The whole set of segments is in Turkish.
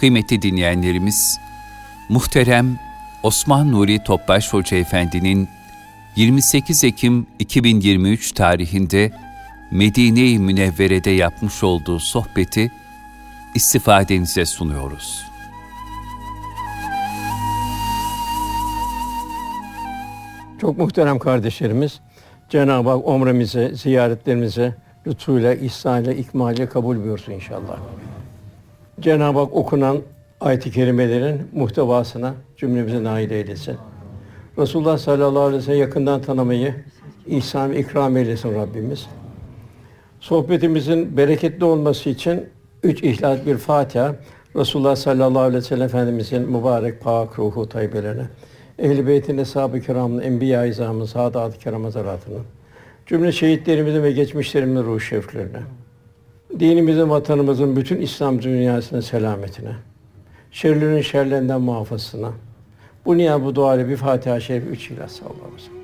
Kıymetli dinleyenlerimiz, muhterem Osman Nuri Topbaş Hoca Efendi'nin 28 Ekim 2023 tarihinde Medine-i Münevvere'de yapmış olduğu sohbeti istifadenize sunuyoruz. Çok muhterem kardeşlerimiz, Cenab-ı Hak umremize, ziyaretlerimize lütfuyla, ihsanıyla, ikmaliyle kabul buyursun inşallah. Cenab-ı Hak okunan ayet-i kerimelerin muhtevasına cümlemize nail eylesin. Resulullah sallallahu aleyhi ve sellem yakından tanımayı ihsan ikram eylesin Rabbimiz. Sohbetimizin bereketli olması için üç ihlas bir Fatiha Resulullah sallallahu aleyhi ve sellem Efendimizin mübarek pak ruhu tayyibelerine, ehl-i beytin eshab-ı kiramın, enbiya-i izamın, saadat-ı kiram cümle şehitlerimizin ve geçmişlerimizin ruh şevklerine, dinimizin, vatanımızın, bütün İslam dünyasının selametine, şerlerin şerlerinden muhafazasına, bu niyaz bu dua ile bir Fatiha-i Şerif üç ilah sallallahu aleyhi ve sellem.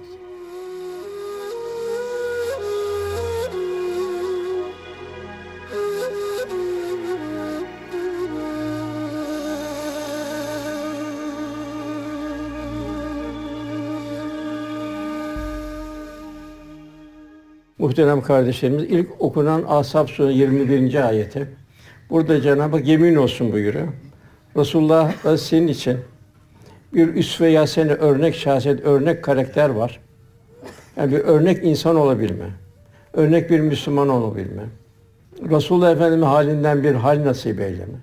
Muhterem kardeşlerimiz, ilk okunan Ashab Suresi 21. ayeti. Burada Cenab-ı Hak yemin olsun buyuruyor. Resulullah senin için bir üsve yasene örnek şahsiyet, örnek karakter var. Yani bir örnek insan olabilme. Örnek bir Müslüman olabilme. Resulullah Efendimiz halinden bir hal nasip eyleme.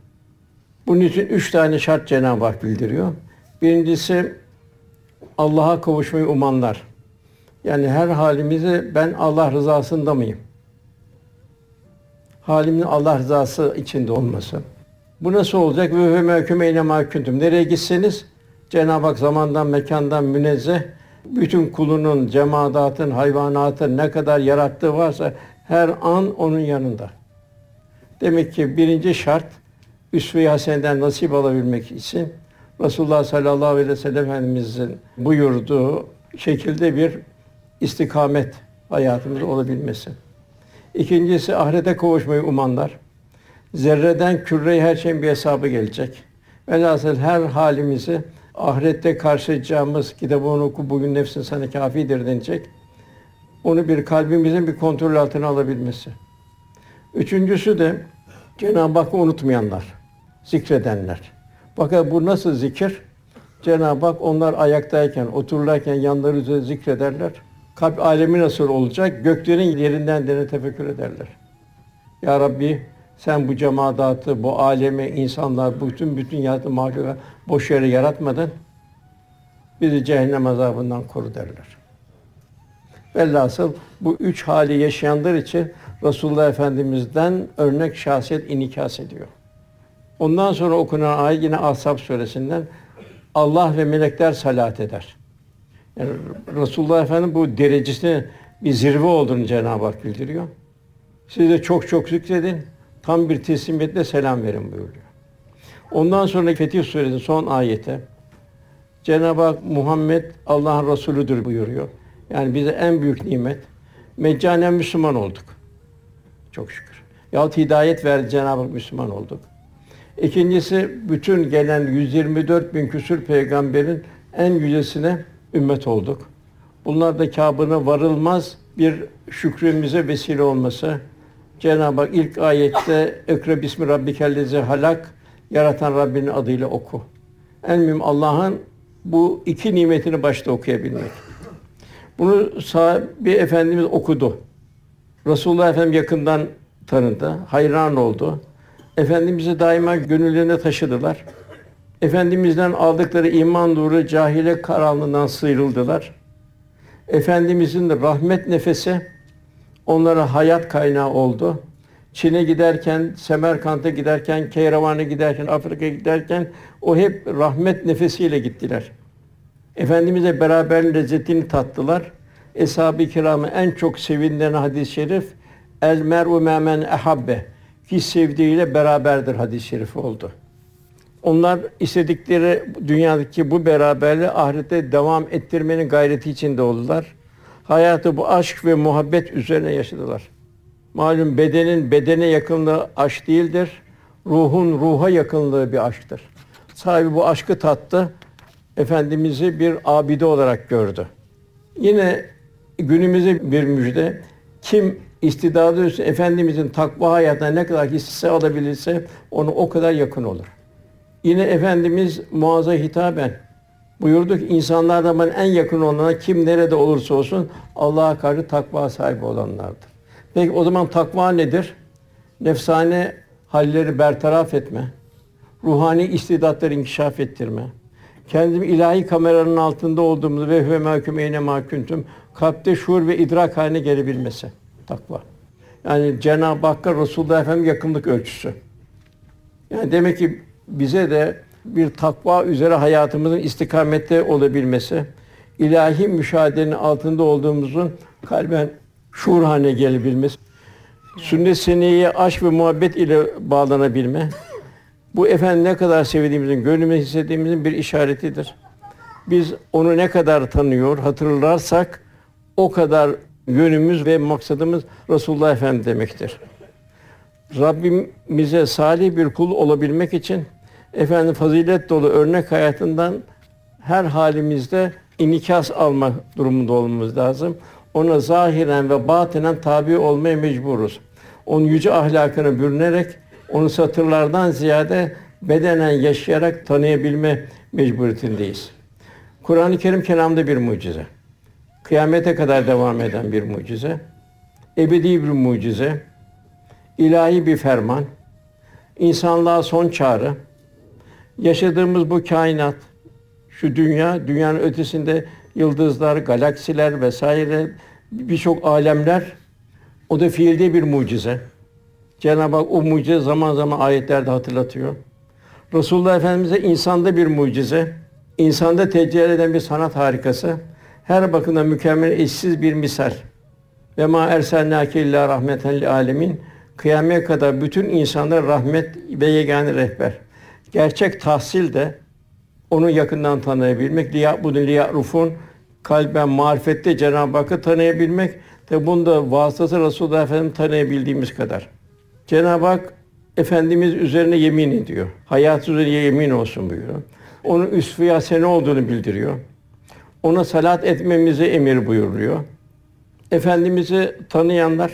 Bunun için üç tane şart Cenab-ı Hak bildiriyor. Birincisi Allah'a kavuşmayı umanlar. Yani her halimizi ben Allah rızasında mıyım? Halimin Allah rızası içinde olması. Bu nasıl olacak? Ve mehkûme ile mahkûntüm. Nereye gitseniz Cenab-ı Hak zamandan, mekandan münezzeh. Bütün kulunun, cemaatın, hayvanatın ne kadar yarattığı varsa her an onun yanında. Demek ki birinci şart üsve-i haseneden nasip alabilmek için Resulullah sallallahu aleyhi ve sellem Efendimizin buyurduğu şekilde bir istikamet hayatımızda olabilmesi. İkincisi ahirete kavuşmayı umanlar. Zerreden küreye her şeyin bir hesabı gelecek. Velhasıl her halimizi ahirette karşılayacağımız kitabını oku bugün nefsin sana kafidir denecek. Onu bir kalbimizin bir kontrol altına alabilmesi. Üçüncüsü de Cenab-ı Hakk'ı unutmayanlar, zikredenler. Bakın bu nasıl zikir? Cenab-ı Hak onlar ayaktayken, otururlarken yanları üzerinde zikrederler. Kalp alemi nasıl olacak? Göklerin yerinden dene tefekkür ederler. Ya Rabbi sen bu cemaatı, bu alemi, insanlar, bütün bütün yaratı mahluka boş yere yaratmadın. Bizi cehennem azabından koru derler. Velhasıl bu üç hali yaşayanlar için Resulullah Efendimiz'den örnek şahsiyet inikas ediyor. Ondan sonra okunan ayet yine Ashab suresinden Allah ve melekler salat eder. Yani Resulullah Efendimiz bu derecesine bir zirve olduğunu Cenab-ı Hak bildiriyor. Siz de çok çok zikredin, tam bir teslimiyetle selam verin buyuruyor. Ondan sonra Fetih Suresi'nin son ayete Cenab-ı Hak Muhammed Allah'ın Resulüdür buyuruyor. Yani bize en büyük nimet meccanen Müslüman olduk. Çok şükür. Yahut hidayet verdi Cenab-ı Hak Müslüman olduk. İkincisi bütün gelen 124 bin küsur peygamberin en yücesine ümmet olduk. Bunlar da Kâb'ına varılmaz bir şükrümüze vesile olması. Cenab-ı Hak ilk ayette "Ekre bismi rabbikellezi halak" yaratan Rabbinin adıyla oku. En mühim Allah'ın bu iki nimetini başta okuyabilmek. Bunu sahabe efendimiz okudu. Resulullah Efendimiz yakından tanıdı, hayran oldu. Efendimiz'i daima gönüllerine taşıdılar. Efendimizden aldıkları iman nuru cahile karanlığından sıyrıldılar. Efendimizin de rahmet nefesi onlara hayat kaynağı oldu. Çin'e giderken, Semerkant'a giderken, Keyravan'a giderken, Afrika'ya giderken o hep rahmet nefesiyle gittiler. Efendimizle beraber lezzetini tattılar. Eshab-ı kiramı en çok sevindiren hadis-i şerif El mer'u memen ehabbe ki sevdiğiyle beraberdir hadis-i şerifi oldu. Onlar istedikleri dünyadaki bu beraberliği ahirete devam ettirmenin gayreti içinde oldular. Hayatı bu aşk ve muhabbet üzerine yaşadılar. Malum bedenin bedene yakınlığı aşk değildir. ruhun ruha yakınlığı bir aşktır. Sahibi bu aşkı tattı. Efendimiz'i bir abide olarak gördü. Yine günümüze bir müjde. Kim istidadı Efendimizin takva hayatına ne kadar hisse alabilirse onu o kadar yakın olur. Yine Efendimiz Muaz'a hitaben buyurduk insanlardan bana en yakın olanlar kim nerede olursa olsun Allah'a karşı takva sahibi olanlardır. Peki o zaman takva nedir? Nefsane halleri bertaraf etme, ruhani istidatları inkişaf ettirme, kendimi ilahi kameranın altında olduğumuzu ve huve mahkum eyne mahkuntum kalpte şuur ve idrak haline gelebilmesi takva. Yani Cenab-ı Hakk'a Resulullah Efendimiz yakınlık ölçüsü. Yani demek ki bize de bir takva üzere hayatımızın istikamette olabilmesi, ilahi müşahedenin altında olduğumuzun kalben şuur haline gelebilmesi, sünnet seneye aşk ve muhabbet ile bağlanabilme, bu efendim ne kadar sevdiğimizin, gönlümüzde hissettiğimizin bir işaretidir. Biz onu ne kadar tanıyor, hatırlarsak o kadar yönümüz ve maksadımız Resulullah Efendimiz demektir. Rabbimize salih bir kul olabilmek için efendim fazilet dolu örnek hayatından her halimizde inikas alma durumunda olmamız lazım. Ona zahiren ve batinen tabi olmaya mecburuz. Onun yüce ahlakını bürünerek onu satırlardan ziyade bedenen yaşayarak tanıyabilme mecburiyetindeyiz. Kur'an-ı Kerim kelamda bir mucize. Kıyamete kadar devam eden bir mucize. Ebedi bir mucize. ilahi bir ferman. insanlığa son çağrı. Yaşadığımız bu kainat, şu dünya, dünyanın ötesinde yıldızlar, galaksiler vesaire birçok alemler o da fiilde bir mucize. Cenab-ı Hak o mucize zaman zaman ayetlerde hatırlatıyor. Resulullah Efendimize insanda bir mucize, insanda tecelli eden bir sanat harikası, her bakımdan mükemmel, eşsiz bir misal. Ve ma erselnâke illa rahmeten lil alemin. Kıyamete kadar bütün insanlara rahmet ve yegane rehber. Gerçek tahsil de onu yakından tanıyabilmek, liya'budun liya'rufun kalben marifette Cenab-ı Hakk'ı tanıyabilmek de bunda vasıtası Resulullah Efendimiz tanıyabildiğimiz kadar. Cenab-ı Hak Efendimiz üzerine yemin ediyor. Hayat üzerine yemin olsun buyuruyor. Onun üsve-i hasene olduğunu bildiriyor. Ona salat etmemizi emir buyuruyor. Efendimizi tanıyanlar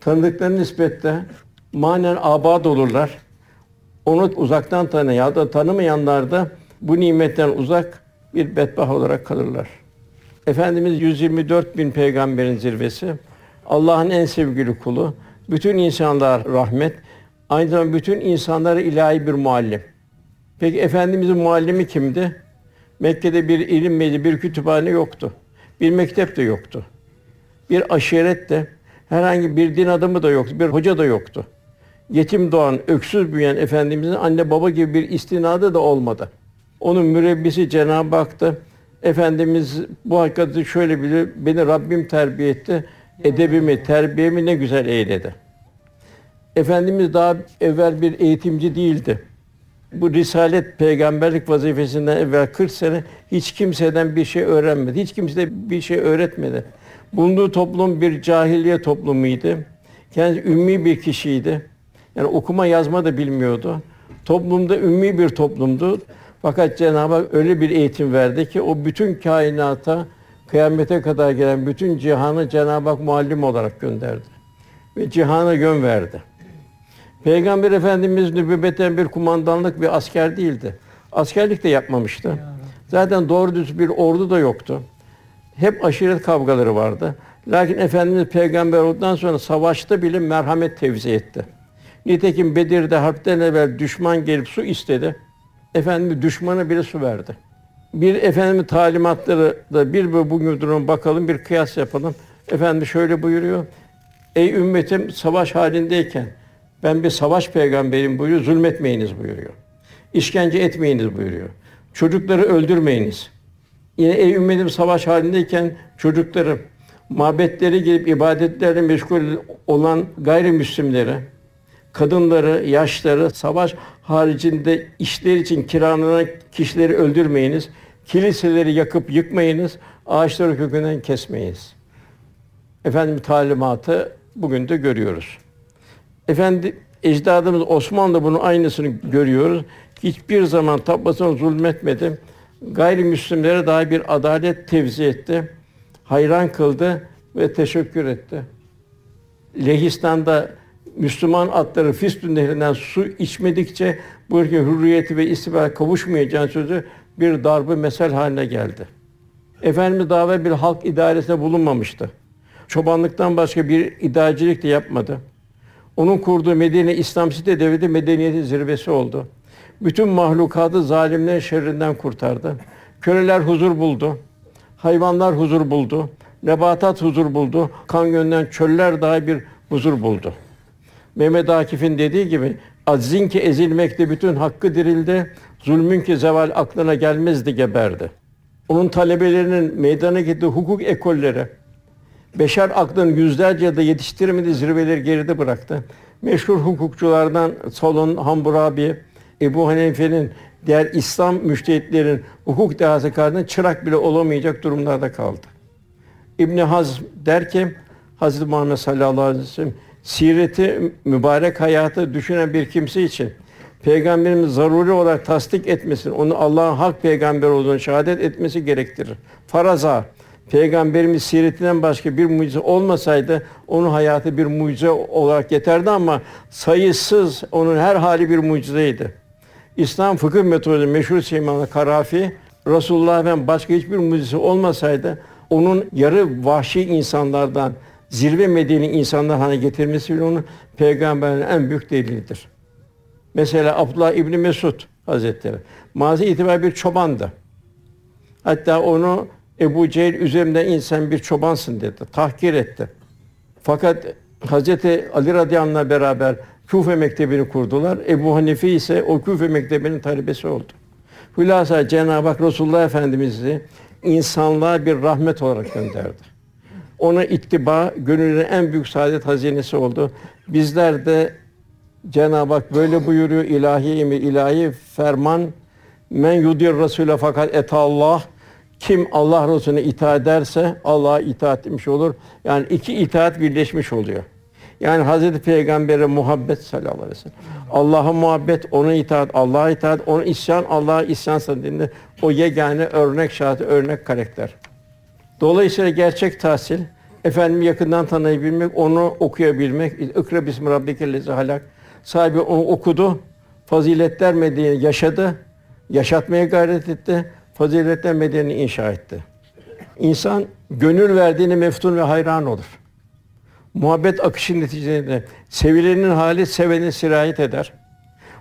tanıdıkları nispette manen abad olurlar. Onu uzaktan tanıyan ya da tanımayanlar da bu nimetten uzak bir bedbah olarak kalırlar. Efendimiz 124 bin peygamberin zirvesi. Allah'ın en sevgili kulu. Bütün insanlar rahmet. Aynı zamanda bütün insanlara ilahi bir muallim. Peki Efendimizin muallimi kimdi? Mekke'de bir ilim meclisi, bir kütüphane yoktu. Bir mektep de yoktu. Bir aşiret de, herhangi bir din adamı da yoktu, bir hoca da yoktu. Yetim doğan, öksüz büyüyen Efendimizin anne baba gibi bir istinadı da olmadı. Onun mürebbisi Cenab-ı Hak'tı. Efendimiz bu hakikati şöyle bilir, beni Rabbim terbiye etti, edebimi, terbiyemi ne güzel eyledi. Efendimiz daha evvel bir eğitimci değildi. Bu risalet peygamberlik vazifesinden evvel 40 sene hiç kimseden bir şey öğrenmedi. Hiç kimse de bir şey öğretmedi. Bulunduğu toplum bir cahiliye toplumuydu. Kendisi ümmi bir kişiydi. Yani okuma yazma da bilmiyordu. Toplumda ümmi bir toplumdu. Fakat Cenab-ı Hak öyle bir eğitim verdi ki o bütün kainata kıyamete kadar gelen bütün cihanı Cenab-ı Hak muallim olarak gönderdi. Ve cihana yön verdi. Peygamber Efendimiz nübüvvetten bir kumandanlık bir asker değildi. Askerlik de yapmamıştı. Zaten doğru düz bir ordu da yoktu. Hep aşiret kavgaları vardı. Lakin Efendimiz peygamber olduktan sonra savaşta bile merhamet tevzi etti. Nitekim Bedir'de harpten evvel düşman gelip su istedi. Efendimiz düşmana bile su verdi. Bir efendimin talimatları da bir ve bugün durum bakalım bir kıyas yapalım. Efendimiz şöyle buyuruyor. Ey ümmetim savaş halindeyken ben bir savaş peygamberim buyuruyor. Zulmetmeyiniz buyuruyor. İşkence etmeyiniz buyuruyor. Çocukları öldürmeyiniz. Yine ey ümmetim savaş halindeyken çocukları mabetleri gelip ibadetlerle meşgul olan gayrimüslimlere, kadınları, yaşları, savaş haricinde işler için kiralanan kişileri öldürmeyiniz. Kiliseleri yakıp yıkmayınız. Ağaçları kökünden kesmeyiniz. Efendim talimatı bugün de görüyoruz. Efendi ecdadımız Osmanlı bunun aynısını görüyoruz. Hiçbir zaman tabasına zulmetmedi. Gayrimüslimlere dair bir adalet tevzi etti. Hayran kıldı ve teşekkür etti. Lehistan'da Müslüman atları Fistun Nehri'nden su içmedikçe bu ülke hürriyeti ve istikbal kavuşmayacağını sözü bir darbe mesel haline geldi. Efendimiz davet bir halk idaresinde bulunmamıştı. Çobanlıktan başka bir idarecilik de yapmadı. Onun kurduğu Medine İslam Site Devleti medeniyetin zirvesi oldu. Bütün mahlukatı zalimlerin şerrinden kurtardı. Köleler huzur buldu. Hayvanlar huzur buldu. Nebatat huzur buldu. Kan gönderen çöller daha bir huzur buldu. Mehmet Akif'in dediği gibi aczin ki ezilmekte bütün hakkı dirildi. Zulmün ki zeval aklına gelmezdi geberdi. Onun talebelerinin meydana getirdiği hukuk ekolleri, beşer aklının yüzlerce yılda yetiştiremediği zirveleri geride bıraktı. Meşhur hukukçulardan Salon Hammurabi, Ebu Hanife'nin diğer İslam müştehitlerin hukuk dehası karşısında çırak bile olamayacak durumlarda kaldı. İbn Hazm der ki Hazreti Muhammed sallallahu aleyhi ve sellem sireti mübarek hayatı düşünen bir kimse için peygamberimiz zaruri olarak tasdik etmesin, onu Allah'ın hak peygamber olduğunu şehadet etmesi gerektirir. Faraza Peygamberimiz siretinden başka bir mucize olmasaydı onun hayatı bir mucize olarak yeterdi ama sayısız onun her hali bir mucizeydi. İslam fıkıh metodu meşhur Seyman Karafi Resulullah'ın başka hiçbir mucizesi olmasaydı onun yarı vahşi insanlardan zirve medeni insanlar haline getirmesi bile onun peygamberin en büyük delilidir. Mesela Abdullah İbni Mesud Hazretleri mazi itibar bir çobandı. Hatta onu Ebu Cehil üzerimden insan bir çobansın dedi. Tahkir etti. Fakat Hazreti Ali radıyallahu anh'la beraber Küfe mektebini kurdular. Ebu Hanife ise o Küfe mektebinin talebesi oldu. Hülasa Cenab-ı Hak Resulullah Efendimiz'i insanlığa bir rahmet olarak gönderdi. Ona ittiba gönüllerin en büyük saadet hazinesi oldu. Bizler de Cenab-ı Hak böyle buyuruyor ilahi emir, ilahi ferman men yudir Rasule fakat et Allah kim Allah Resulüne itaat ederse Allah'a itaat etmiş olur. Yani iki itaat birleşmiş oluyor. Yani Hazreti Peygamber'e muhabbet sallallahu aleyhi ve sellem. Allah'a muhabbet, ona itaat, Allah'a itaat, ona isyan, Allah'a isyan sadedinde o yegane örnek şahit, örnek karakter. Dolayısıyla gerçek tahsil, efendimi yakından tanıyabilmek, onu okuyabilmek, ikra bismi rabbikellezi halak. Sahibi onu okudu, faziletler medeniyeti yaşadı, yaşatmaya gayret etti, faziletler medeniyeti inşa etti. İnsan gönül verdiğini meftun ve hayran olur. Muhabbet akışı neticesinde sevilenin hali sevene sirayet eder.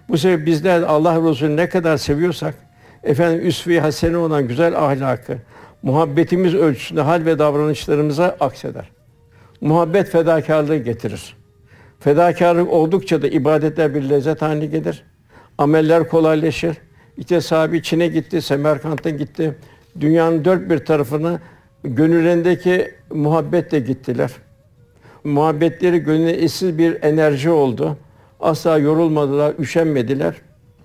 Bu sebeple bizler Allah Resulü'nü ne kadar seviyorsak efendim üsve-i hasene olan güzel ahlakı muhabbetimiz ölçüsünde hal ve davranışlarımıza akseder. Muhabbet fedakarlığı getirir. Fedakarlık oldukça da ibadetler bir lezzet haline gelir. Ameller kolaylaşır. İşte sahibi Çin'e gitti, Semerkant'a gitti. Dünyanın dört bir tarafına gönüllerindeki muhabbetle gittiler. Muhabbetleri gönlüne eşsiz bir enerji oldu. Asla yorulmadılar, üşenmediler.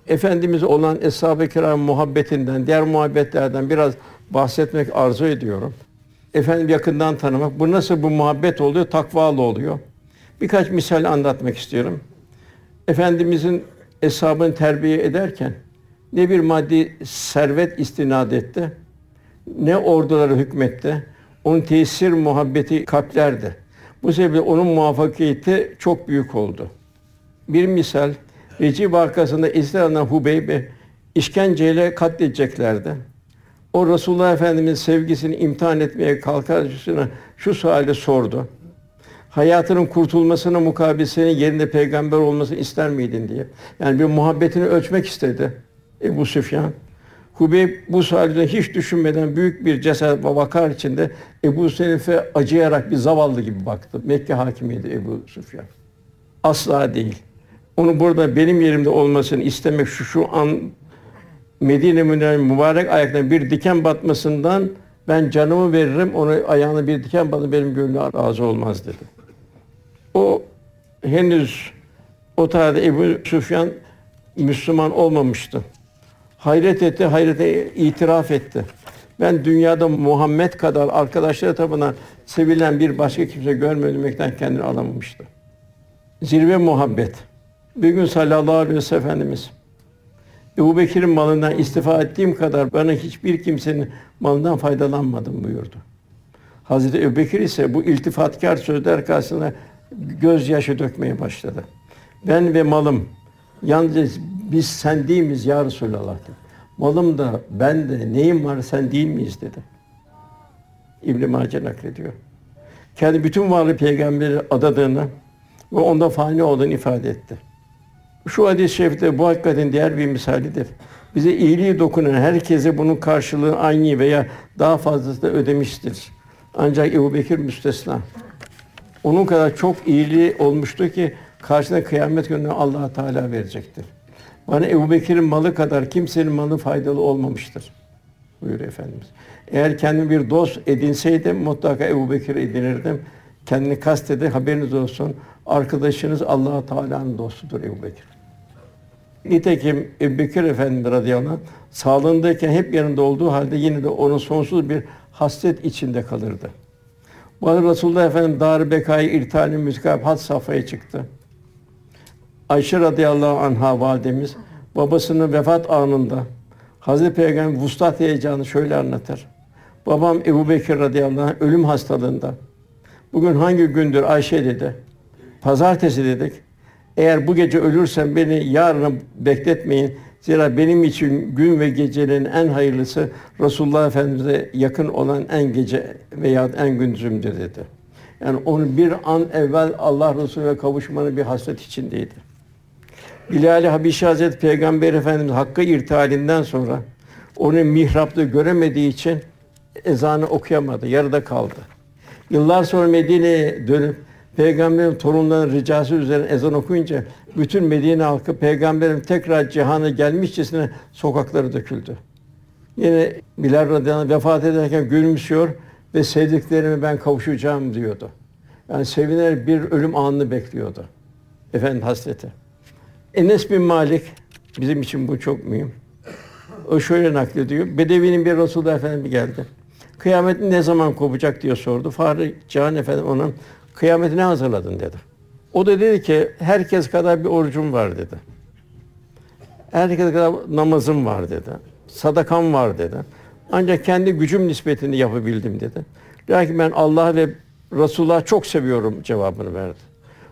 Efendimiz olan Eshab-ı Kiram muhabbetinden, diğer muhabbetlerden biraz bahsetmek arzu ediyorum. Efendim yakından tanımak. Bu nasıl bu muhabbet oluyor? Takvalı oluyor. Birkaç misal anlatmak istiyorum. Efendimizin eshabını terbiye ederken ne bir maddi servet istinad etti, ne orduları hükmetti. Onun tesir muhabbeti kalplerdi. Bu sebeple onun muvaffakiyeti çok büyük oldu. Bir misal, Recep arkasında İsrail'den Hubeybe işkenceyle katledeceklerdi. O Resulullah Efendimiz'in sevgisini imtihan etmeye kalkarcısına şu suali sordu. Hayatının kurtulmasına mukabil senin yerinde peygamber olmasını ister miydin diye. Yani bir muhabbetini ölçmek istedi Ebu Süfyan. Hubeyb bu sualden hiç düşünmeden büyük bir cesaret ve vakar içinde Ebu Selef'e acıyarak bir zavallı gibi baktı. Mekke hakimiydi Ebu Süfyan. Asla değil. Onu burada benim yerimde olmasını istemek şu şu an Medine Münevver mübarek ayaklarına bir diken batmasından ben canımı veririm, onu ayağına bir diken batı benim gönlüm razı olmaz dedi. O henüz o tarihte Ebu Süfyan Müslüman olmamıştı. Hayret etti, hayrete itiraf etti. Ben dünyada Muhammed kadar arkadaşları tarafından sevilen bir başka kimse görmedimekten kendini alamamıştı. Zirve muhabbet. Bir gün sallallahu aleyhi ve sellem Efendimiz Ebu Bekir'in malından istifa ettiğim kadar bana hiçbir kimsenin malından faydalanmadım buyurdu. Hazreti Ebu Bekir ise bu iltifatkar sözler karşısında gözyaşı dökmeye başladı. Ben ve malım yalnız biz sen değil miyiz ya Resulallah dedi. Malım da ben de neyim var sen değil miyiz dedi. İbn Mace naklediyor. Kendi bütün varlığı peygamberi adadığını ve onda fani olduğunu ifade etti. Şu hadis-i şerifte bu hakikaten diğer bir misalidir. Bize iyiliği dokunan herkese bunun karşılığını aynı veya daha fazlası da ödemiştir. Ancak Ebu Bekir müstesna. Onun kadar çok iyiliği olmuştu ki karşısında kıyamet günü Allah Teala verecektir. Bana Ebu Bekir'in malı kadar kimsenin malı faydalı olmamıştır. Buyuruyor Efendimiz. Eğer kendimi bir dost edinseydim mutlaka Ebu Bekir edinirdim. Kendini kastede haberiniz olsun. Arkadaşınız Allah Teala'nın dostudur Ebu Bekir. Nitekim Ebu Bekir Efendimiz radıyallahu anh, sağlığındayken hep yanında olduğu halde yine de onun sonsuz bir hasret içinde kalırdı. Bu arada Resulullah Efendimiz dar bekayı irtihali müzikab had safhaya çıktı. Ayşe radıyallahu anha validemiz babasının vefat anında Hazreti Peygamber vuslat heyecanı şöyle anlatır. Babam Ebu Bekir radıyallahu anh ölüm hastalığında. Bugün hangi gündür Ayşe dedi. Pazartesi dedik. Eğer bu gece ölürsem beni yarına bekletmeyin. Zira benim için gün ve gecenin en hayırlısı Resulullah Efendimiz'e yakın olan en gece veya en gündüzümdür dedi. Yani onu bir an evvel Allah Resulü'ne kavuşmanın bir hasret içindeydi. Bilal-i Habişi Hazreti Peygamber Efendimiz Hakk'a irtihalinden sonra onu mihrapta göremediği için ezanı okuyamadı, yarıda kaldı. Yıllar sonra Medine'ye dönüp Peygamberin torunlarının ricası üzerine ezan okuyunca bütün Medine halkı peygamberin tekrar cihana gelmişçesine sokakları döküldü. Yine Bilal radıyallahu vefat ederken gülümsüyor ve sevdiklerime ben kavuşacağım diyordu. Yani sevinerek bir ölüm anını bekliyordu. Efendim hasreti. Enes bin Malik bizim için bu çok mühim. O şöyle naklediyor. Bedevinin bir Resulullah Efendimiz geldi. Kıyamet ne zaman kopacak diye sordu. Fahri Can Efendi ona kıyameti ne hazırladın dedi. O da dedi ki herkes kadar bir orucum var dedi. Herkes kadar namazım var dedi. Sadakam var dedi. Ancak kendi gücüm nispetinde yapabildim dedi. Lakin ben Allah ve Resulullah çok seviyorum cevabını verdi.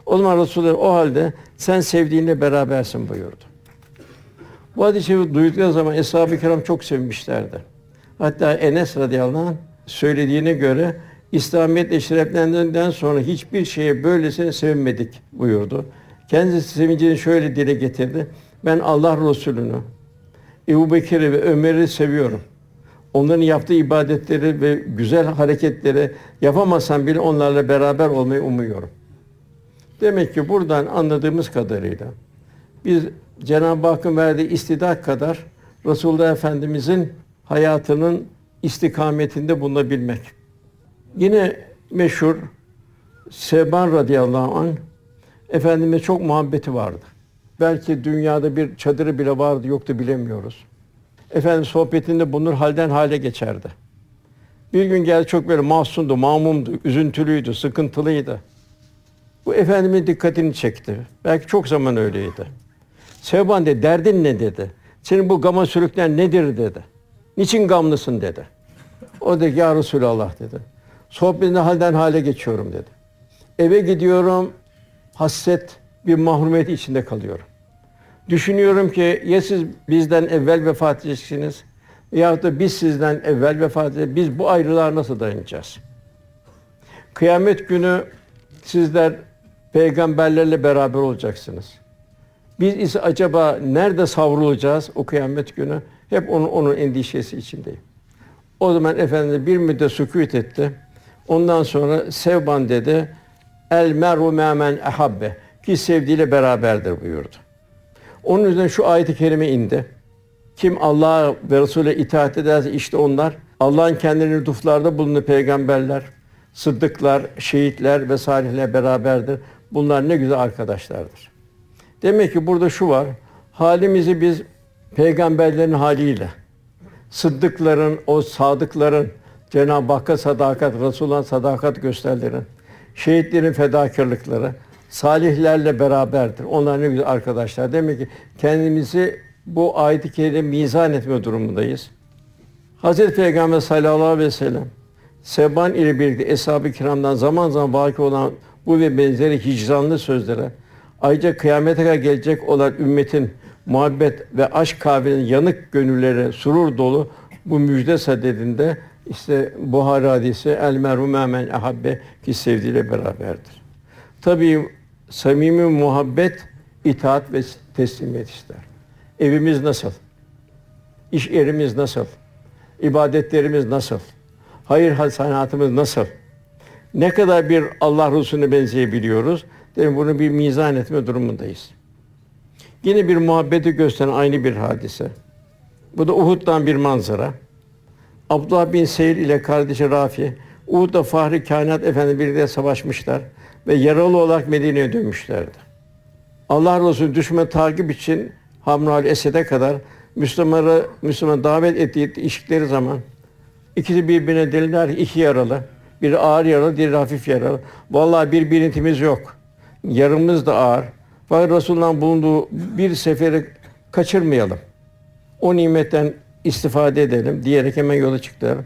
O zaman Resulullah o halde sen sevdiğinle berabersin buyurdu. Bu hadisi duydukları zaman Eshab-ı Kiram çok sevmişlerdi. Hatta Enes radıyallahu anh söylediğine göre İslamiyetle şereflendiğinden sonra hiçbir şeye böylesine sevinmedik buyurdu. Kendisi sevincini şöyle dile getirdi. Ben Allah Resulü'nü, Ebu Bekir'i ve Ömer'i seviyorum. Onların yaptığı ibadetleri ve güzel hareketleri yapamasam bile onlarla beraber olmayı umuyorum. Demek ki buradan anladığımız kadarıyla biz Cenab-ı Hakk'ın verdiği istidat kadar Resulullah Efendimizin hayatının istikametinde bulunabilmek. Yine meşhur Seban radıyallahu an Efendime çok muhabbeti vardı. Belki dünyada bir çadırı bile vardı yoktu bilemiyoruz. Efendim sohbetinde bulunur halden hale geçerdi. Bir gün geldi çok böyle mahzundu, mamumdu, üzüntülüydü, sıkıntılıydı. Bu efendimin dikkatini çekti. Belki çok zaman öyleydi. Sevban dedi, derdin ne dedi. Senin bu gama sürüklen nedir dedi. Niçin gamlısın dedi. O dedi ya Resulallah dedi. Sohbetinde halden hale geçiyorum dedi. Eve gidiyorum, hasret bir mahrumiyet içinde kalıyorum. Düşünüyorum ki ya siz bizden evvel vefat edeceksiniz ya da biz sizden evvel vefat edeceğiz. Biz bu ayrılığa nasıl dayanacağız? Kıyamet günü sizler peygamberlerle beraber olacaksınız. Biz ise acaba nerede savrulacağız o kıyamet günü? Hep onun, onun endişesi içindeyim. O zaman Efendimiz bir müddet sükût etti. Ondan sonra Sevban dedi. El meru me'men ehabbe ki sevdiğiyle beraberdir buyurdu. Onun üzerine şu ayet-i kerime indi. Kim Allah'a ve Resul'e itaat ederse işte onlar Allah'ın kendilerini lütuflarda bulunduğu peygamberler, sıddıklar, şehitler ve salihler beraberdir. Bunlar ne güzel arkadaşlardır. Demek ki burada şu var. Halimizi biz peygamberlerin haliyle, sıddıkların, o sadıkların, Cenab-ı Hakk'a sadakat, Resulullah'a sadakat gösterilen, şehitlerin fedakarlıkları, salihlerle beraberdir. Onlar ne güzel arkadaşlar. Demek ki kendimizi bu ayet-i kerime mizan etme durumundayız. Hazreti Peygamber sallallahu aleyhi ve sellem Seban ile birlikte eshab-ı kiramdan zaman zaman vaki olan bu ve benzeri hicranlı sözlere ayrıca kıyamete kadar gelecek olan ümmetin muhabbet ve aşk kahvenin yanık gönüllere surur dolu bu müjde sadedinde işte Buhari hadisi el meru men ahabbe ki sevdiğiyle beraberdir. Tabii samimi muhabbet itaat ve teslimiyet ister. Evimiz nasıl? İş yerimiz nasıl? İbadetlerimiz nasıl? Hayır hasenatımız nasıl? Ne kadar bir Allah Resulüne benzeyebiliyoruz? Demek bunu bir mizan etme durumundayız. Yine bir muhabbeti gösteren aynı bir hadise. Bu da Uhud'dan bir manzara. Abdullah bin Seyir ile kardeşi Rafi, Uhud'da Fahri Kainat Efendi birlikte savaşmışlar ve yaralı olarak Medine'ye dönmüşlerdi. Allah Resulü düşman takip için Hamra Esed'e kadar Müslümanları Müslüman davet ettiği işleri zaman ikisi birbirine dediler iki yaralı. Biri ağır yaralı, diğeri hafif yaralı. Vallahi bir birintimiz yok. Yarımız da ağır. Fakat Resulullah'ın bulunduğu bir seferi kaçırmayalım. O nimetten istifade edelim diyerek hemen yola çıktılar.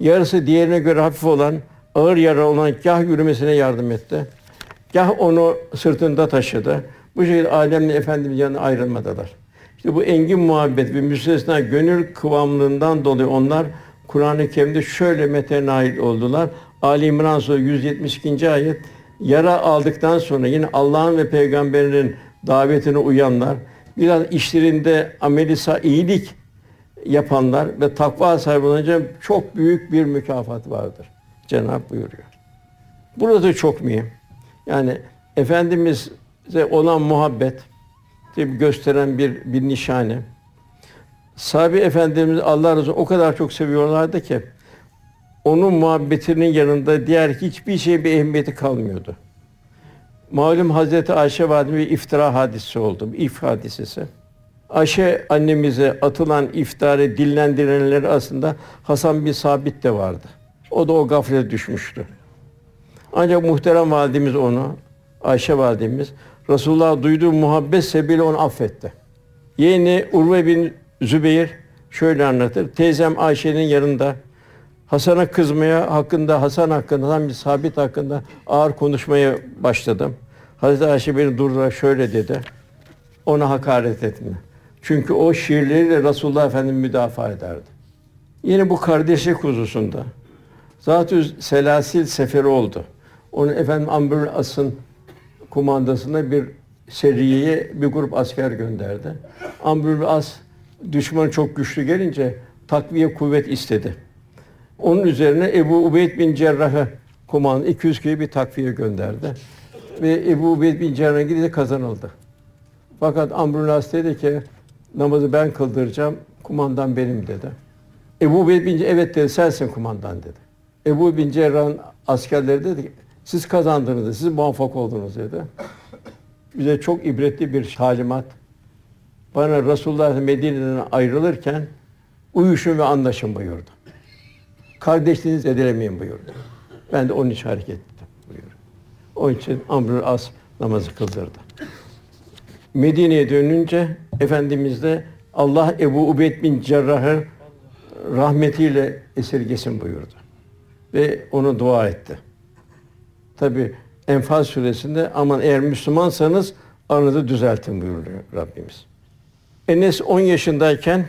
Yarısı diğerine göre hafif olan, ağır yara olan kah yürümesine yardım etti. Kah onu sırtında taşıdı. Bu şekilde Adem'le Efendimiz yanına ayrılmadılar. İşte bu engin muhabbet ve müstesna gönül kıvamlığından dolayı onlar Kur'an-ı Kerim'de şöyle mete nail oldular. Ali İmran Suresi 172. ayet yara aldıktan sonra yine Allah'ın ve peygamberinin davetine uyanlar, biraz işlerinde ameli iyilik yapanlar ve takva sahibi olunca çok büyük bir mükafat vardır. Cenab buyuruyor. Burada çok mühim. Yani Efendimiz'e olan muhabbet gösteren bir bir nişane. Sahabe Efendimiz Allah razı o kadar çok seviyorlardı ki onun muhabbetinin yanında diğer hiçbir şey bir ehemmiyeti kalmıyordu. Malum Hazreti Ayşe validemiz iftira hadisi oldu, bir if hadisesi. Ayşe annemize atılan iftarı dillendirenler aslında Hasan bin Sabit de vardı. O da o gaflete düşmüştü. Ancak muhterem validemiz onu, Ayşe validemiz, Resulullah duyduğu muhabbet sebebiyle onu affetti. Yeğeni Urve bin Zübeyir şöyle anlatır. Teyzem Ayşe'nin yanında Hasan'a kızmaya hakkında, Hasan hakkında, Hasan bin Sabit hakkında ağır konuşmaya başladım. Hazreti Ayşe beni durdurarak şöyle dedi. Ona hakaret etme. Çünkü o şiirleriyle Resulullah Efendimiz müdafaa ederdi. Yine bu kardeşlik hususunda Zatü Selasil seferi oldu. Onun efendim Amr As'ın kumandasında bir seriyeye bir grup asker gönderdi. Amr As düşman çok güçlü gelince takviye kuvvet istedi. Onun üzerine Ebu Ubeyd bin Cerrah'ı kumanda 200 kişi bir takviye gönderdi. Ve Ebu Ubeyd bin Cerrah'a gidince kazanıldı. Fakat Amr dedi ki namazı ben kıldıracağım, kumandan benim dedi. Ebu bin evet dedi, sensin kumandan dedi. Ebu bin Cerrah'ın askerleri dedi ki, siz kazandınız siz muvaffak oldunuz dedi. Bize çok ibretli bir talimat. Bana Resulullah Medine'den ayrılırken uyuşun ve anlaşın buyurdu. Kardeşliğinizi edilemeyin buyurdu. Ben de onun için hareket ettim buyurdu. Onun için Amr As namazı kıldırdı. Medine'ye dönünce Efendimiz de Allah Ebu Ubeyd bin Cerrah'ı rahmetiyle esirgesin buyurdu. Ve onu dua etti. Tabi Enfal suresinde aman eğer Müslümansanız aranızı düzeltin buyuruyor Rabbimiz. Enes 10 yaşındayken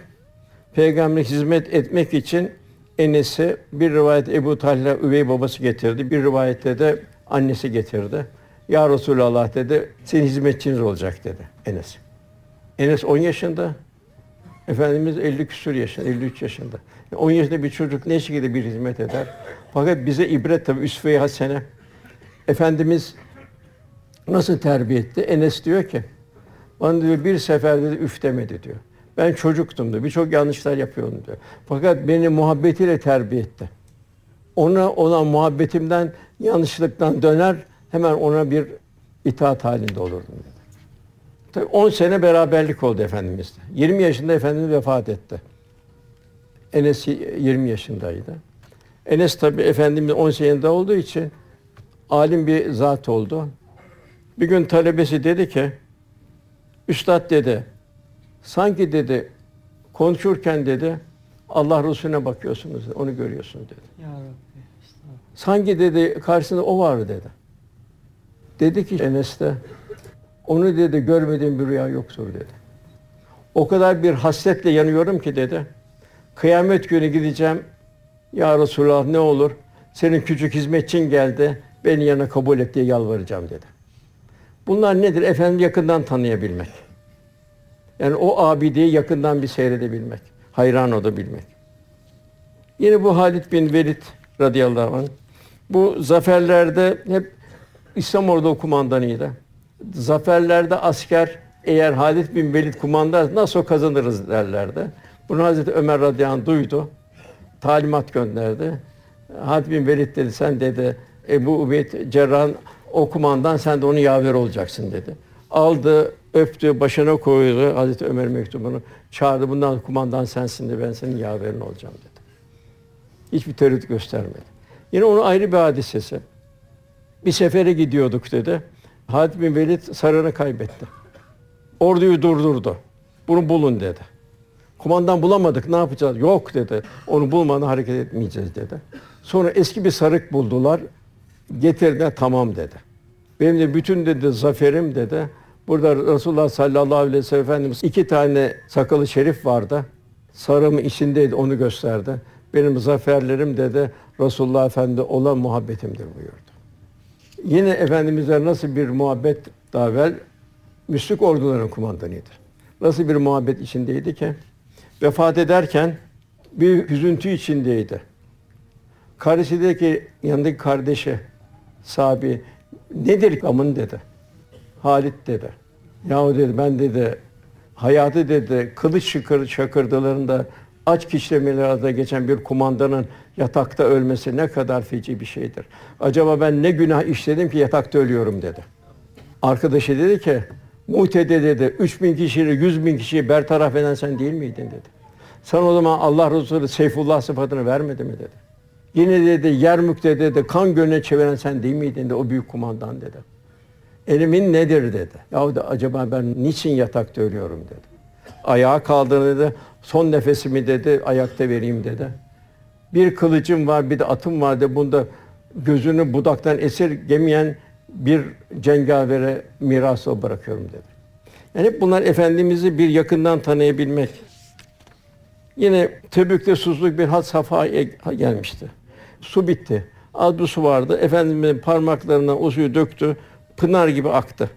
peygamber hizmet etmek için Enes'i bir rivayet Ebu Talha üvey babası getirdi. Bir rivayette de annesi getirdi. Ya Resulallah dedi, senin hizmetçiniz olacak dedi Enes. Enes 10 yaşında, Efendimiz 50 küsur yaşında, 53 yaşında. 10 yaşında bir çocuk ne şekilde bir hizmet eder? Fakat bize ibret tabi üsve-i hasene. Efendimiz nasıl terbiye etti? Enes diyor ki, bana diyor bir seferde de üf demedi diyor. Ben çocuktum diyor. Birçok yanlışlar yapıyordum diyor. Fakat beni muhabbetiyle terbiye etti. Ona olan muhabbetimden, yanlışlıktan döner, hemen ona bir itaat halinde olurdum dedi. Tabii 10 sene beraberlik oldu Efendimiz'de. 20 yaşında Efendimiz vefat etti. Enes 20 yaşındaydı. Enes tabi Efendimiz 10 yaşında olduğu için alim bir zat oldu. Bir gün talebesi dedi ki, Üstad dedi, sanki dedi, konuşurken dedi, Allah Resulüne bakıyorsunuz, dedi, onu görüyorsun dedi. Ya Rabbi. Sanki dedi, karşısında o var dedi. Dedi ki Enes de, onu dedi, görmediğim bir rüya yoktur dedi. O kadar bir hasretle yanıyorum ki dedi, kıyamet günü gideceğim, Ya Resulallah ne olur, senin küçük hizmetçin geldi, beni yana kabul et diye yalvaracağım dedi. Bunlar nedir? Efendim yakından tanıyabilmek. Yani o abideyi yakından bir seyredebilmek. Hayran olabilmek. Yine bu Halid bin Velid radıyallahu anh. Bu zaferlerde hep İslam ordu kumandanıydı. Zaferlerde asker eğer Halid bin Velid kumanda nasıl kazanırız derlerdi. Bunu Hazreti Ömer radıyallahu duydu. Talimat gönderdi. Halid bin Velid dedi sen dedi Ebu Ubeyd Cerrah'ın o kumandan sen de onun yaver olacaksın dedi. Aldı, öptü, başına koydu Hazreti Ömer mektubunu. Çağırdı, bundan kumandan sensin de ben senin yaverin olacağım dedi. Hiçbir tereddüt göstermedi. Yine onun ayrı bir hadisesi. Bir sefere gidiyorduk dedi. Halid bin Velid sarığını kaybetti. Orduyu durdurdu. Bunu bulun dedi. Kumandan bulamadık, ne yapacağız? Yok dedi. Onu bulmadan hareket etmeyeceğiz dedi. Sonra eski bir sarık buldular. Getirdiler, tamam dedi. Benim de bütün dedi zaferim dedi. Burada Resulullah sallallahu aleyhi ve sellem Efendimiz iki tane sakalı şerif vardı. Sarımı içindeydi, onu gösterdi. Benim zaferlerim dedi Resulullah Efendi olan muhabbetimdir buyurdu. Yine Efendimiz'e nasıl bir muhabbet daha evvel Müslük orduların kumandanıydı. Nasıl bir muhabbet içindeydi ki vefat ederken bir hüzüntü içindeydi. Karısı dedi ki yanındaki kardeşi sahibi nedir gamın dedi. Halit dedi. Yahu dedi ben dedi hayatı dedi kılıç şıkır şakırdılarında aç kişlemeleri adına geçen bir kumandanın yatakta ölmesi ne kadar feci bir şeydir. Acaba ben ne günah işledim ki yatakta ölüyorum dedi. Arkadaşı dedi ki Muhtede dedi, 3000 kişiyi, 100 bin kişiyi bertaraf eden sen değil miydin dedi. Sen o zaman Allah Resulü Seyfullah sıfatını vermedi mi dedi. Yine dedi Yermük'te dedi kan gölüne çeviren sen değil miydin dedi o büyük kumandan dedi. Elimin nedir dedi. Yahu da acaba ben niçin yatakta ölüyorum dedi. Ayağa kaldırdı dedi. Son nefesimi dedi ayakta vereyim dedi. Bir kılıcım var bir de atım var dedi. Bunda gözünü budaktan esirgemeyen bir cengavere miras bırakıyorum dedi. Yani hep bunlar Efendimiz'i bir yakından tanıyabilmek. Yine Tebük'te susuzluk bir had safhaya gelmişti. Su bitti. Az bir su vardı. Efendimiz'in parmaklarından o suyu döktü. Pınar gibi aktı.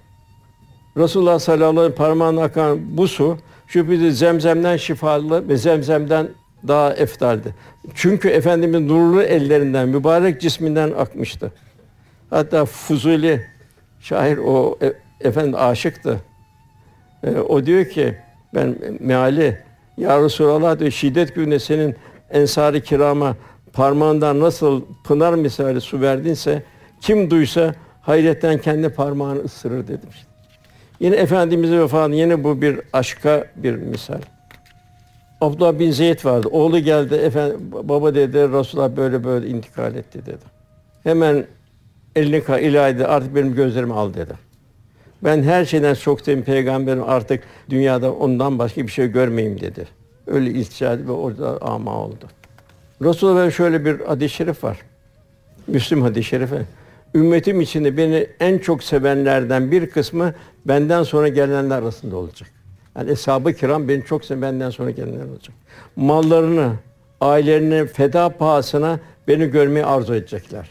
Resulullah sallallahu aleyhi ve sellem parmağına akan bu su şüphesiz zemzemden şifalı ve zemzemden daha eftaldi. Çünkü Efendimiz nurlu ellerinden, mübarek cisminden akmıştı. Hatta Fuzuli şair o e, efendi aşıktı. E, o diyor ki ben meali ya Resulallah diyor şiddet gününde senin ensari kirama parmağından nasıl pınar misali su verdinse kim duysa hayretten kendi parmağını ısırır dedim. Yine Efendimiz'e vefatı yine bu bir aşka bir misal. Abdullah bin Zeyd vardı. Oğlu geldi. Efendim, baba dedi Resulullah böyle böyle intikal etti dedi. Hemen elini ka ilahi artık benim gözlerimi al dedi. Ben her şeyden sevim peygamberim artık dünyada ondan başka bir şey görmeyeyim dedi. Öyle istişare ve orada ama oldu. Resulullah şöyle bir hadis-i şerif var. Müslüm hadis-i şerifi. Ümmetim içinde beni en çok sevenlerden bir kısmı benden sonra gelenler arasında olacak. Yani eshab-ı kiram beni çok seven benden sonra gelenler olacak. Mallarını, ailelerini feda pahasına beni görmeyi arzu edecekler.